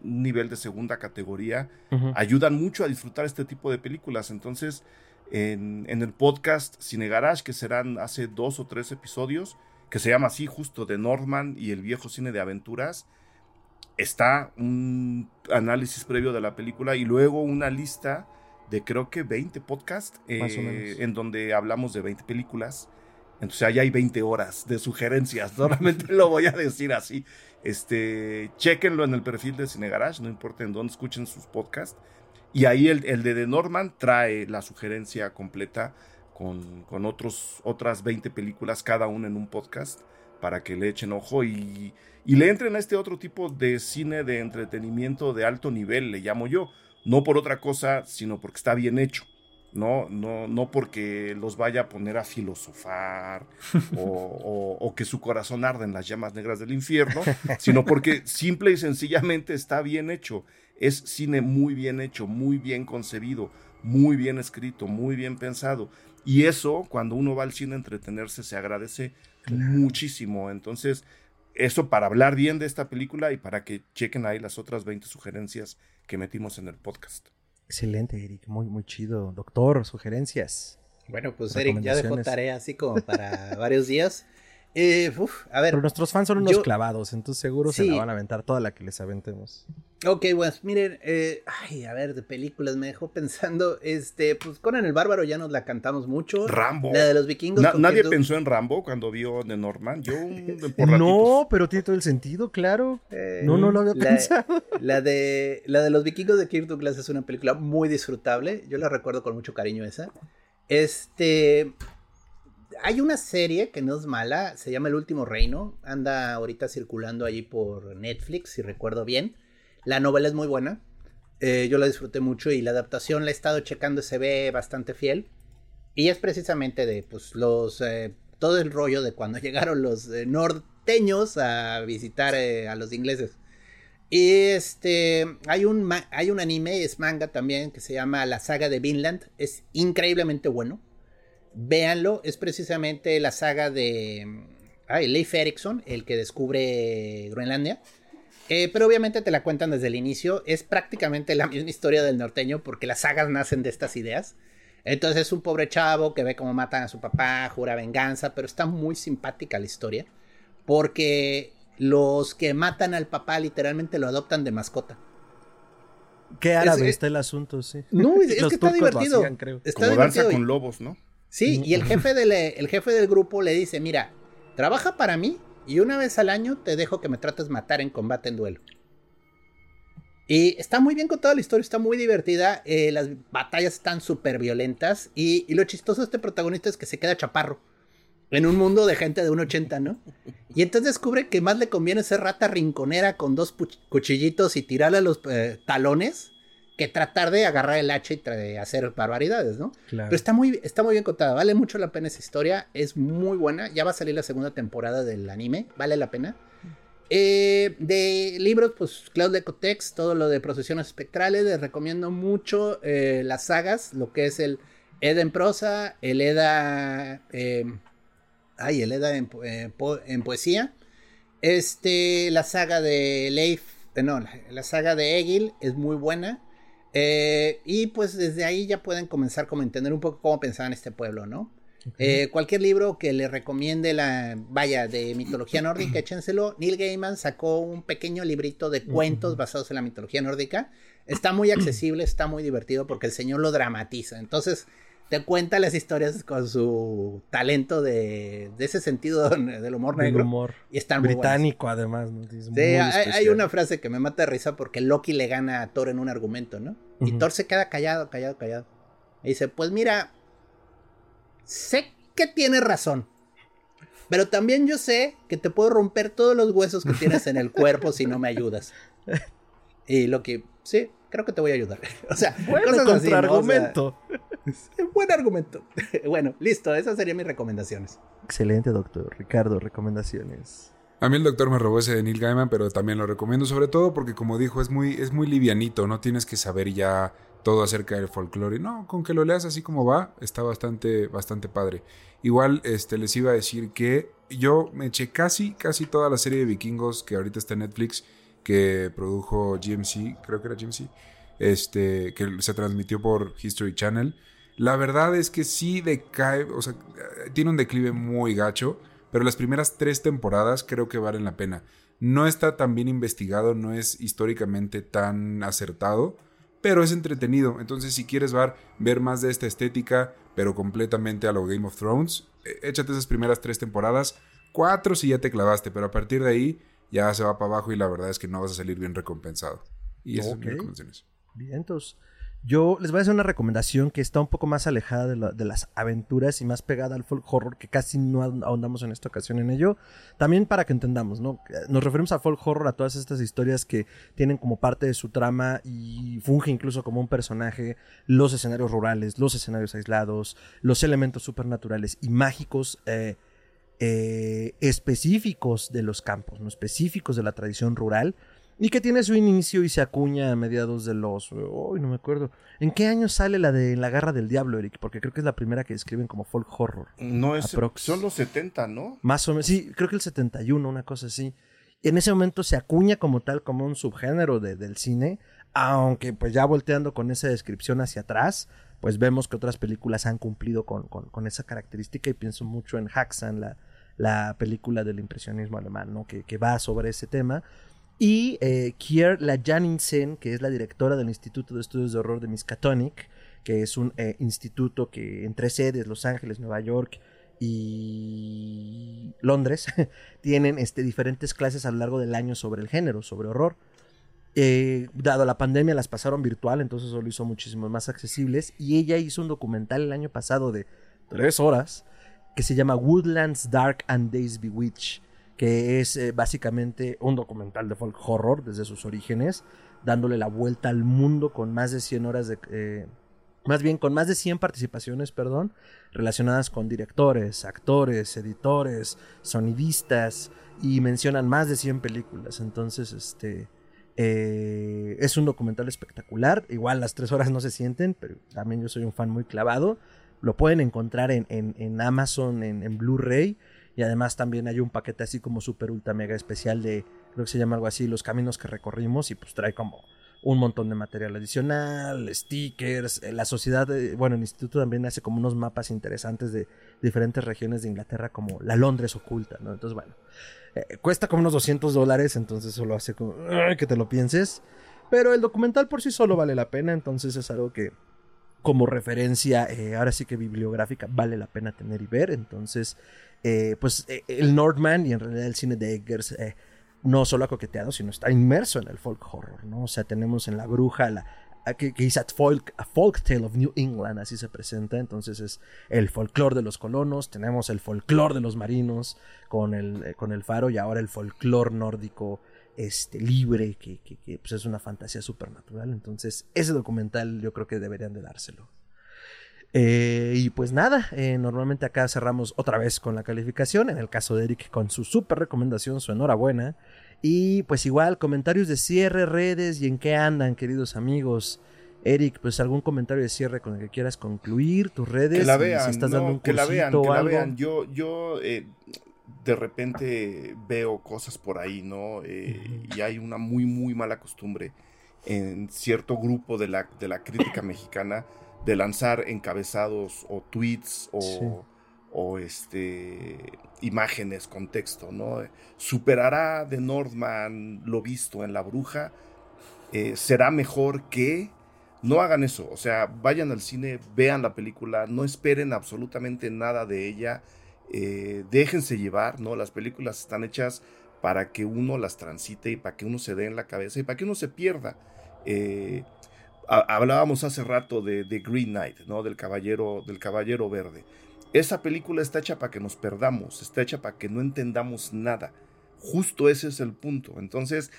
un nivel de segunda categoría ayudan mucho a disfrutar este tipo de películas. Entonces en, en, el podcast Cine Garage que serán hace dos o tres episodios que se llama así justo de Norman y el viejo cine de aventuras está un análisis previo de la película y luego una lista de creo que 20 podcasts eh, en donde hablamos de 20 películas entonces ahí hay 20 horas de sugerencias. [laughs] Solamente lo voy a decir así. Este, chequenlo en el perfil de Cine Garage, no importa en dónde escuchen sus podcasts. Y ahí el, el de The Norman trae la sugerencia completa con, con otros, otras 20 películas, cada una en un podcast, para que le echen ojo y, y le entren a este otro tipo de cine de entretenimiento de alto nivel, le llamo yo. No por otra cosa, sino porque está bien hecho. ¿No? No, no porque los vaya a poner a filosofar [laughs] o, que su corazón arde en las llamas negras del infierno, sino porque simple y sencillamente está bien hecho. Es cine muy bien hecho, muy bien concebido, muy bien escrito, muy bien pensado. Y eso, cuando uno va al cine a entretenerse, se agradece muchísimo. Entonces, eso para hablar bien de esta película y para que chequen ahí las otras 20 sugerencias que metimos en el podcast. Excelente, Eric. Muy, muy chido. Doctor, sugerencias. Bueno, pues Eric ya dejó tarea así como para varios días. Eh, uf, a ver. Pero nuestros fans son unos yo- clavados, entonces seguro se la van a aventar toda la que les aventemos. Ok, pues miren, eh, ay, a ver, de películas me dejó pensando, este, pues Conan el Bárbaro ya nos la cantamos mucho. Rambo. La de los vikingos. Na- nadie pensó en Rambo cuando vio [laughs] de Norman. Yo por ratitos. No, pero tiene todo el sentido, claro. Eh, No, no lo había la- pensado. [laughs] La de, la de los vikingos de Kirk Douglas es una película muy disfrutable. Yo la recuerdo con mucho cariño esa. Este. Hay una serie que no es mala, se llama El último reino. Anda ahorita circulando allí por Netflix, si recuerdo bien. La novela es muy buena. eh, yo la disfruté mucho y la adaptación la he estado checando, se ve bastante fiel. Y es precisamente de pues los eh, todo el rollo de cuando [laughs] llegaron los eh, norteños a visitar a los ingleses. Y este hay un hay un anime, es manga también que se llama La saga de Vinland, es increíblemente bueno. Véanlo, es precisamente la saga de mm, ay, Leif Erikson, el que descubre Groenlandia. Eh, pero obviamente te la cuentan desde el inicio. Es prácticamente la [laughs] misma historia del norteño porque las sagas nacen de estas ideas. Entonces es un pobre chavo que ve cómo matan a su papá, jura venganza, pero está muy simpática la historia. Porque los que matan al papá literalmente lo adoptan de mascota. Qué árabe Es- está el asunto, sí. No, es, que está divertido. hacían, creo. Está Como danza divertido. y- con lobos, ¿no? Sí, y el jefe, del, el jefe del grupo le dice, mira, trabaja para mí y una vez al año te dejo que me trates matar en combate en duelo. Y está muy bien contada la historia, está muy divertida, eh, las batallas están súper violentas y, y lo chistoso de este protagonista es que se queda chaparro en un mundo de gente de 1,80, ¿no? Y entonces descubre que más le conviene ser rata rinconera con dos cuchillitos y tirarle a los eh, talones que tratar de agarrar el hacha y de hacer barbaridades, ¿no? Claro. Pero está muy, está muy bien contada, vale mucho la pena esa historia, es muy buena, ya va a salir la segunda temporada del anime, vale la pena. Eh, de libros, pues Claude Lecotex, todo lo de procesiones espectrales, les recomiendo mucho eh, las sagas, lo que es el Eda en prosa, el Eda, eh, ay, el Eda en, po- eh, en poesía, este, la saga de Leif, no, la, la saga de Egil es muy buena. Eh, y pues desde ahí ya pueden comenzar como a entender un poco cómo pensaban este pueblo, ¿no? Eh, cualquier libro que le recomiende la, vaya, de mitología nórdica, [clears throat] échenselo. Neil Gaiman sacó un pequeño librito de cuentos basados en la mitología nórdica. Está muy [clears throat] accesible, está muy divertido porque el señor lo dramatiza. Entonces, te cuenta las historias con su talento de, de ese sentido [laughs] del humor negro. humor. Y están muy buenas. Británico, además. ¿no? Es muy Sí, hay, hay una frase que me mata de risa porque Loki le gana a Thor en un argumento, ¿no? Y. Thor se queda callado, callado, callado. Y dice, pues mira, sé que tienes razón. Pero también yo sé que te puedo romper todos los huesos que tienes en el [laughs] cuerpo si no me ayudas. Y Loki, sí, creo que te voy a ayudar. [laughs] O sea, Bueno, cosas así, ¿no? O sea, contraargumento. [laughs] buen argumento. bueno, listo, esas serían mis recomendaciones. Excelente, doctor. Ricardo, recomendaciones. A mí el doctor me robó ese de Neil Gaiman, pero también lo recomiendo, sobre todo porque, como dijo, es muy, es muy livianito, no tienes que saber ya todo acerca del folclore. No, con que lo leas así como va, está bastante, bastante padre. Igual este, les iba a decir que yo me eché casi, casi toda la serie de vikingos que ahorita está en Netflix, que produjo GMC, creo que era GMC, este, que se transmitió por History Channel. La verdad es que sí decae, o sea, tiene un declive muy gacho, pero las primeras tres temporadas creo que valen la pena. No está tan bien investigado, no es históricamente tan acertado, pero es entretenido. Entonces, si quieres ver, ver más de esta estética, pero completamente a lo Game of Thrones, eh, échate esas primeras tres temporadas, cuatro si ya te clavaste, pero a partir de ahí ya se va para abajo y la verdad es que no vas a salir bien recompensado. Y esas son Ok. mis recomendaciones. Vientos. Yo les voy a hacer una recomendación que está un poco más alejada de, la- de las aventuras y más pegada al folk horror, que casi no ahondamos en esta ocasión en ello. También para que entendamos, ¿no? Nos referimos a folk horror, a todas estas historias que tienen como parte de su trama y funge incluso como un personaje los escenarios rurales, los escenarios aislados, los elementos supernaturales y mágicos. eh, eh, específicos de los campos, ¿no? específicos de la tradición rural, y que tiene su inicio y se acuña a mediados de los... Uy, no me acuerdo. ¿En qué año sale la de La Garra del Diablo, Eric? Porque creo que es la primera que describen como folk horror. No es. Aprox. Son los 70, ¿no? Más o menos, sí, creo que el 71, una cosa así. Y en ese momento se acuña como tal, como un subgénero de- del cine, aunque pues ya volteando con esa descripción hacia atrás, pues vemos que otras películas han cumplido con, con- con esa característica y pienso mucho en Haxan, la, la película del impresionismo alemán, ¿no? Que, que va sobre ese tema. Y eh, Kier Lajaninsen, que es la directora del Instituto de Estudios de Horror de Miskatonic, que es un eh, instituto que entre sedes, Los Ángeles, Nueva York y Londres, [laughs] tienen este, diferentes clases a lo largo del año sobre el género, sobre horror. Eh, dado la pandemia las pasaron virtual, entonces eso lo hizo muchísimo más accesibles. Y ella hizo un documental el año pasado de tres horas que se llama Woodlands Dark and Days Bewitch, que es eh, básicamente un documental de folk horror desde sus orígenes, dándole la vuelta al mundo con más de 100 horas de... Eh, más bien con más de 100 participaciones, perdón, relacionadas con directores, actores, editores, sonidistas, y mencionan más de 100 películas. Entonces, este, eh, es un documental espectacular. Igual las tres horas no se sienten, pero también yo soy un fan muy clavado. Lo pueden encontrar en, en, Amazon, en, en Blu-ray. Y además también hay un paquete así como super ultra mega especial de, creo que se llama algo así, los caminos que recorrimos. Y pues trae como un montón de material adicional, stickers. Eh, la sociedad, bueno, el instituto también hace como unos mapas interesantes de diferentes regiones de Inglaterra, como la Londres oculta, ¿no? Entonces, bueno, eh, cuesta como unos 200 dólares, entonces eso lo hace como que te lo pienses. Pero el documental por sí solo vale la pena, entonces es algo que como referencia, eh, ahora sí que bibliográfica, vale la pena tener y ver. Entonces, pues el Nordman y en realidad el cine de Eggers no solo ha coqueteado, sino está inmerso en el folk horror, ¿no? O sea, tenemos en La Bruja, la, que, que a folk, folk tale of New England, así se presenta, entonces es el folclore de los colonos, tenemos el folclore de los marinos con el, eh, con el faro y ahora el folclore nórdico este, libre, que, que, pues es una fantasía supernatural, entonces ese documental yo creo que deberían de dárselo. Eh, y pues nada, eh, normalmente acá cerramos otra vez con la calificación. En el caso de Eric, con su super recomendación, su enhorabuena. Y pues igual, comentarios de cierre, redes y en qué andan, queridos amigos. Eric, pues algún comentario de cierre con el que quieras concluir, tus redes. Que la vean, estás dando un que la vean, que la vean. Yo, yo eh, de repente veo cosas por ahí, ¿no? Y hay una muy, muy mala costumbre en cierto grupo de la, de la crítica mexicana de lanzar encabezados o tweets o, este, imágenes con texto, ¿no? ¿Superará de Northman lo visto en La Bruja? Eh, ¿Será mejor que...? No hagan eso, o sea, vayan al cine, vean la película, no esperen absolutamente nada de ella, eh, déjense llevar, ¿no? Las películas están hechas para que uno las transite y para que uno se dé en la cabeza y para que uno se pierda. Eh, hablábamos hace rato de, Green Knight, ¿no? Del caballero, del caballero verde. Esa película está hecha para que nos perdamos, está hecha para que no entendamos nada. Justo ese es el punto. Entonces,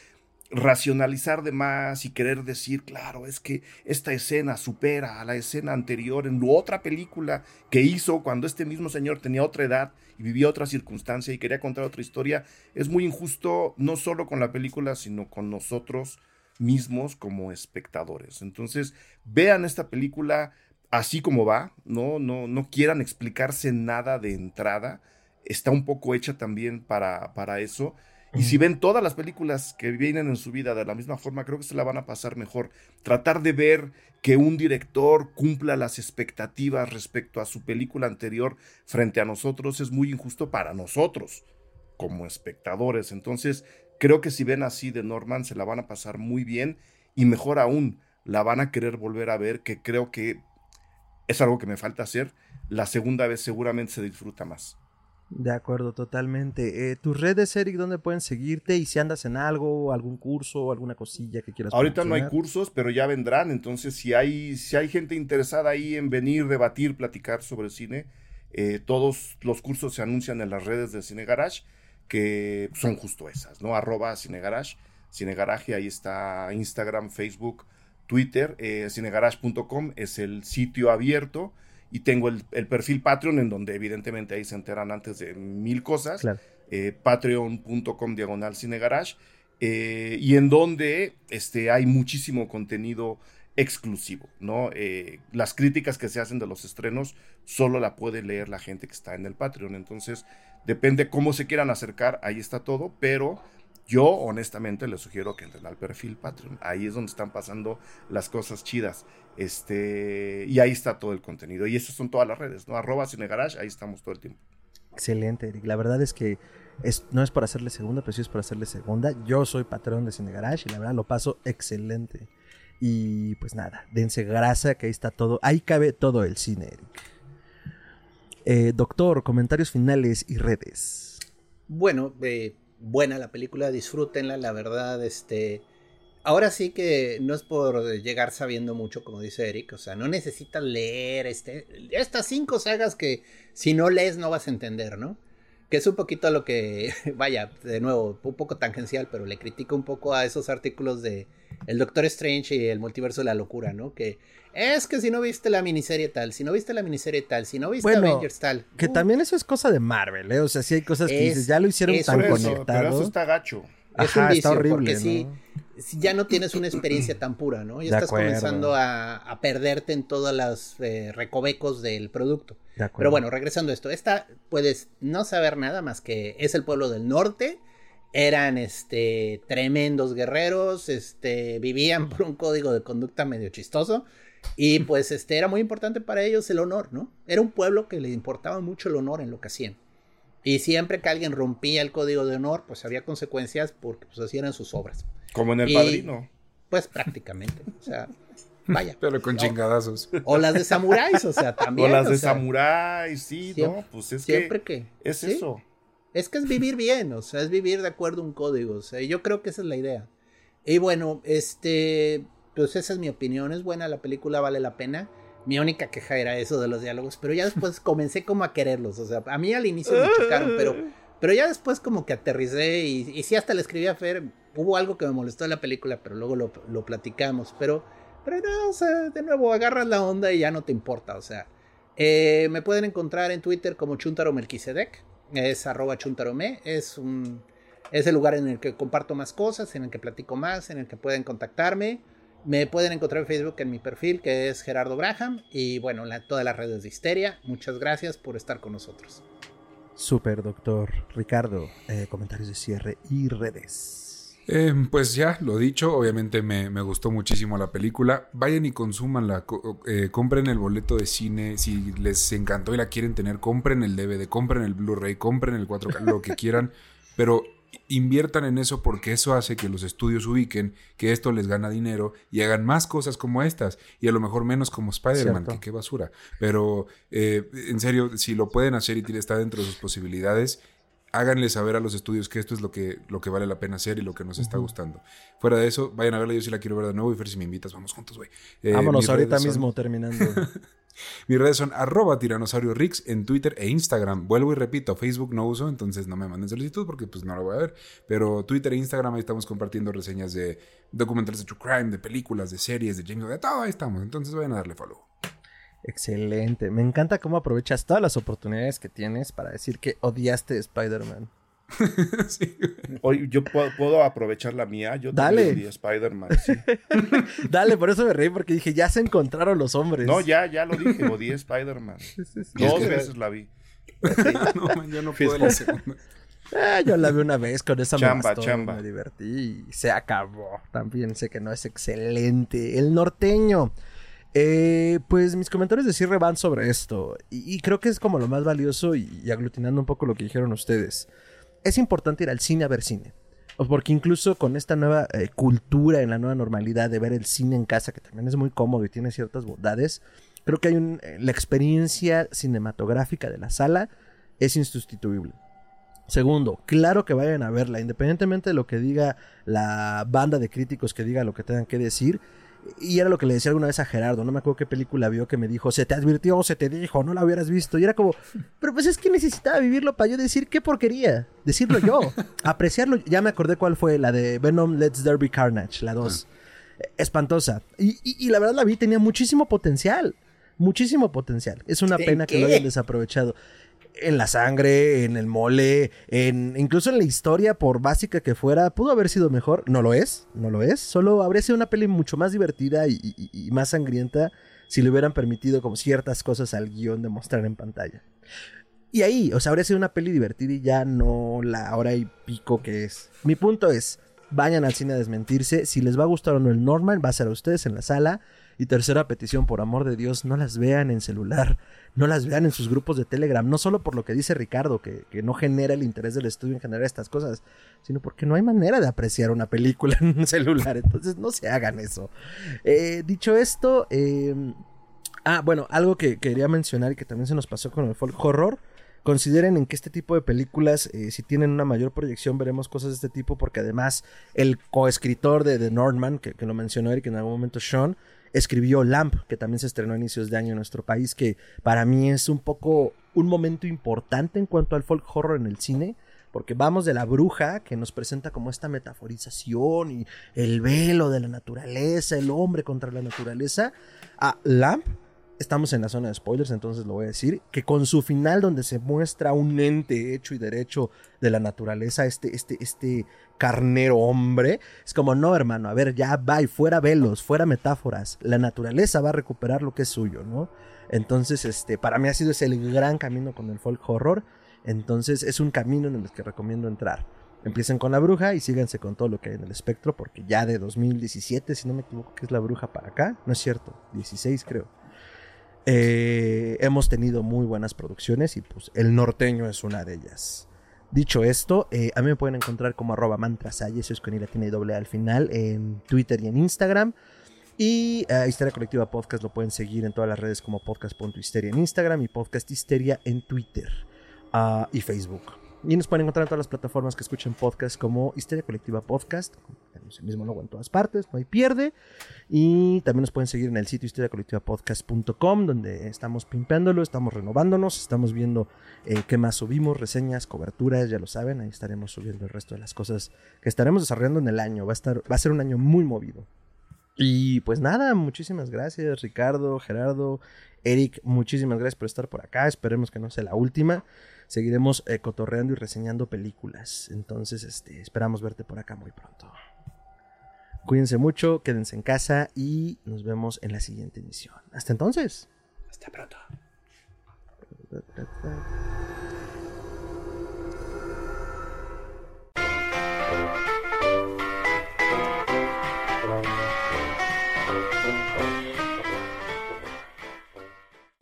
racionalizar de más y querer decir, claro, es que esta escena supera a la escena anterior en otra película que hizo cuando este mismo señor tenía otra edad y vivía otra circunstancia y quería contar otra historia, es muy injusto no solo con la película, sino con nosotros mismos como espectadores. Entonces, vean esta película así como va, no, no, no quieran explicarse nada de entrada. Está un poco hecha también para, para eso. Y si ven todas las películas que vienen en su vida de la misma forma, creo que se la van a pasar mejor. Tratar de ver que un director cumpla las expectativas respecto a su película anterior frente a nosotros es muy injusto para nosotros como espectadores. Entonces, Creo que si ven así de Norman se la van a pasar muy bien y mejor aún, la van a querer volver a ver, que creo que es algo que me falta hacer. La segunda vez seguramente se disfruta más. De acuerdo, totalmente. Eh, tus redes, Eric, ¿dónde pueden seguirte? Y si andas en algo, algún curso, alguna cosilla que quieras Ahorita no hay cursos, pero ya vendrán. Entonces, si hay, si hay gente interesada ahí en venir, debatir, platicar sobre cine, eh, todos los cursos se anuncian en las redes de Cine Garage que son justo esas, ¿no? Arroba Cinegarage, Cinegarage, ahí está Instagram, Facebook, Twitter, eh, cinegarage.com es el sitio abierto y tengo el, perfil Patreon en donde evidentemente ahí se enteran antes de mil cosas, eh, patreon.com diagonal cinegarage eh, y en donde este, hay muchísimo contenido exclusivo, ¿no? Eh, las críticas que se hacen de los estrenos solo la puede leer la gente que está en el Patreon, entonces Depende cómo se quieran acercar, ahí está todo, pero yo honestamente les sugiero que entren al perfil Patreon. Ahí es donde están pasando las cosas chidas. Este, y ahí está todo el contenido. Y esas son todas las redes, ¿no? Arroba Cinegarage, ahí estamos todo el tiempo. Excelente, Eric. La verdad es que no es por hacerle segunda, pero sí es por hacerle segunda. Yo soy patrón de Cine Garage y la verdad lo paso excelente. Y pues nada, dense grasa, que ahí está todo. Ahí cabe todo el cine, Eric. Eh, doctor, comentarios finales y redes. Bueno, eh, buena la película, disfrútenla, la verdad, este... Ahora sí que no es por llegar sabiendo mucho, como dice Eric, o sea, no necesitas leer este, estas cinco sagas que si no lees no vas a entender, ¿no? Que es un poquito lo que, [laughs] vaya, de nuevo, un poco tangencial, pero le critico un poco a esos artículos de El Doctor Strange y el Multiverso de la Locura, ¿no? Que es que si no viste la miniserie tal, si no viste la miniserie tal, si no viste Avengers tal. Que uh. también eso es cosa de Marvel, ¿eh? O sea, sí hay cosas que dices, ya lo hicieron tan conectado. Pero eso está gacho. Es un vicio, horrible, porque sí si ya no tienes una experiencia tan pura, ¿no? Ya estás comenzando a, perderte en todos los eh, recovecos del producto. Pero bueno, regresando a esto, esta puedes no saber nada más que es el pueblo del norte, eran este tremendos guerreros, este vivían por un código de conducta medio chistoso y pues este era muy importante para ellos el honor, ¿no? Era un pueblo que le importaba mucho el honor en lo que hacían. Y siempre que alguien rompía el código de honor, pues había consecuencias porque pues así eran sus obras. Como en el padrino. Pues prácticamente. O sea, vaya. [laughs] Pero con chingadazos. O las de samuráis, o sea, [laughs] también. O las de samuráis, sí, ¿no? Pues es siempre que. es eso. Es que es vivir bien, o sea, es vivir de acuerdo a un código. O sea, yo creo que esa es la idea. Y bueno, este. Pues esa es mi opinión. Es buena la película, vale la pena. Mi única queja era eso de los diálogos, pero ya después [laughs] comencé como a quererlos. O sea, a mí al inicio me chocaron, pero, pero ya después como que aterricé y, y sí hasta le escribí a Fer. Hubo algo que me molestó en la película, pero luego lo, lo platicamos. Pero, pero no, o sea, de nuevo agarras la onda y ya no te importa. O sea, eh, me pueden encontrar en Twitter como Chuntaro Melquisedec. Es arroba chuntarome. Es un. Es el lugar en el que comparto más cosas, en el que platico más, en el que pueden contactarme. Me pueden encontrar en Facebook en mi perfil que es Gerardo Braham y bueno, todas las redes de Histeria. Muchas gracias por estar con nosotros. Super, doctor Ricardo. Eh, comentarios de cierre y redes. Eh, pues ya, lo dicho, obviamente me, gustó muchísimo la película. Vayan y consúmanla, eh, compren el boleto de cine, si les encantó y la quieren tener, compren el DVD, compren el Blu-ray, compren el 4K, lo que quieran, [laughs] pero inviertan en eso porque eso hace que los estudios ubiquen que esto les gana dinero y hagan más cosas como estas y a lo mejor menos como Spider-Man, que qué basura. Pero eh, en serio, si lo pueden hacer y está dentro de sus posibilidades, háganle saber a los estudios que esto es lo que, lo que vale la pena hacer y lo que nos está gustando. Fuera de eso, vayan a verla, yo sí la quiero ver de nuevo y ver si me invitas, vamos juntos, güey. Eh, Vámonos ahorita mismo terminando. [laughs] Mis redes son arroba tiranosaurio Rix en Twitter e Instagram. Vuelvo y repito, Facebook no uso, entonces no me manden solicitud porque pues no lo voy a ver. Pero Twitter e Instagram ahí estamos compartiendo reseñas de documentales de true crime, de películas, de series, de James, de todo ahí estamos. Entonces vayan a darle follow. Excelente. Me encanta cómo aprovechas todas las oportunidades que tienes para decir que odiaste Spider-Man. [laughs] Hoy yo puedo, aprovechar la mía. Yo Dale. Spider-Man. [laughs] Dale, por eso me reí, porque dije, ya se encontraron los hombres. No, ya, ya lo dije, odié Spider-Man. Dos veces la vi. [laughs] no, yo no puedo la segunda. Ah, yo la vi una vez con esa chamba, chamba. me divertí y se acabó. También sé que no es excelente. El norteño. Eh, pues mis comentarios de cierre van sobre esto. Y, creo que es como lo más valioso y aglutinando un poco lo que dijeron ustedes es importante ir al cine a ver cine. Porque incluso con esta nueva eh, cultura, en la nueva normalidad de ver el cine en casa, que también es muy cómodo y tiene ciertas bondades, creo que hay un, eh, la experiencia cinematográfica de la sala es insustituible. Segundo, claro que vayan a verla, independientemente de lo que diga la banda de críticos que diga lo que tengan que decir, y era lo que le decía alguna vez a Gerardo, no me acuerdo qué película vio que me dijo, se te advirtió, se te dijo, no la hubieras visto. Y era como, pero pues es que necesitaba vivirlo para yo decir qué porquería, decirlo yo, [laughs] apreciarlo. Ya me acordé cuál fue, la de Venom Let's Derby Carnage, la 2. Espantosa. Y, y, la verdad la vi, tenía muchísimo potencial, muchísimo potencial. Es una pena que lo hayan desaprovechado en la sangre, en el mole, en incluso en la historia, por básica que fuera, pudo haber sido mejor. No lo es, no lo es. Solo habría sido una peli mucho más divertida y, más sangrienta si le hubieran permitido como ciertas cosas al guion de mostrar en pantalla. Y ahí, o sea, habría sido una peli divertida y ya no la hora y pico que es. Mi punto es, vayan al cine a desmentirse. Si les va a gustar o no el normal, va a ser a ustedes en la sala. Y tercera petición, por amor de Dios, no las vean en celular, no las vean en sus grupos de Telegram, no solo por lo que dice Ricardo, que, no genera el interés del estudio en generar estas cosas, sino porque no hay manera de apreciar una película [laughs] en un celular, entonces no se hagan eso. Eh, dicho esto, em, ah, bueno, algo que quería mencionar y que también se nos pasó con el folk horror, consideren en que este tipo de películas, eh, si tienen una mayor proyección, veremos cosas de este tipo, porque además el coescritor de The Northman, que, que lo mencionó Eric en algún momento, Sean, escribió Lamp, que también se estrenó a inicios de año en nuestro país, que para mí es un poco un momento importante en cuanto al folk horror en el cine, porque vamos de la bruja, que nos presenta como esta metaforización y el velo de la naturaleza, el hombre contra la naturaleza, a Lamp, estamos en la zona de spoilers, entonces lo voy a decir, que con su final donde se muestra un ente hecho y derecho de la naturaleza, este, este, este carnero hombre, es como, no hermano, a ver, ya va fuera velos, fuera metáforas, la naturaleza va a recuperar lo que es suyo, ¿no? Entonces, este, para mí ha sido ese el gran camino con el folk horror, entonces es un camino en el que recomiendo entrar. Empiecen con la bruja y síganse con todo lo que hay en el espectro, porque ya de 2017, si no me equivoco, que es la bruja para acá, no es cierto, 16 creo eh, hemos tenido muy buenas producciones y pues El Norteño es una de ellas. Dicho esto, eh, a mí me pueden encontrar como arroba es con doble al final, en Twitter y en Instagram. Y uh, Histeria Colectiva Podcast lo pueden seguir en todas las redes como podcast.histeria en Instagram y podcast histeria en Twitter uh, y Facebook. Y nos pueden encontrar en todas las plataformas que escuchen podcast como Histeria Colectiva Podcast. Tenemos el mismo logo en todas partes, no hay pierde. Y también nos pueden seguir en el sitio historiacolectivapodcast.com, donde estamos pimpeándolo, estamos renovándonos, estamos viendo eh, qué más subimos, reseñas, coberturas, ya lo saben. Ahí estaremos subiendo el resto de las cosas que estaremos desarrollando en el año. Va a, estar, va a ser un año muy movido. Y pues nada, muchísimas gracias Ricardo, Gerardo, Eric, muchísimas gracias por estar por acá. Esperemos que no sea la última seguiremos eh, cotorreando y reseñando películas. Entonces, este, esperamos verte por acá muy pronto. Cuídense mucho, quédense en casa y nos vemos en la siguiente emisión. Hasta entonces. Hasta pronto.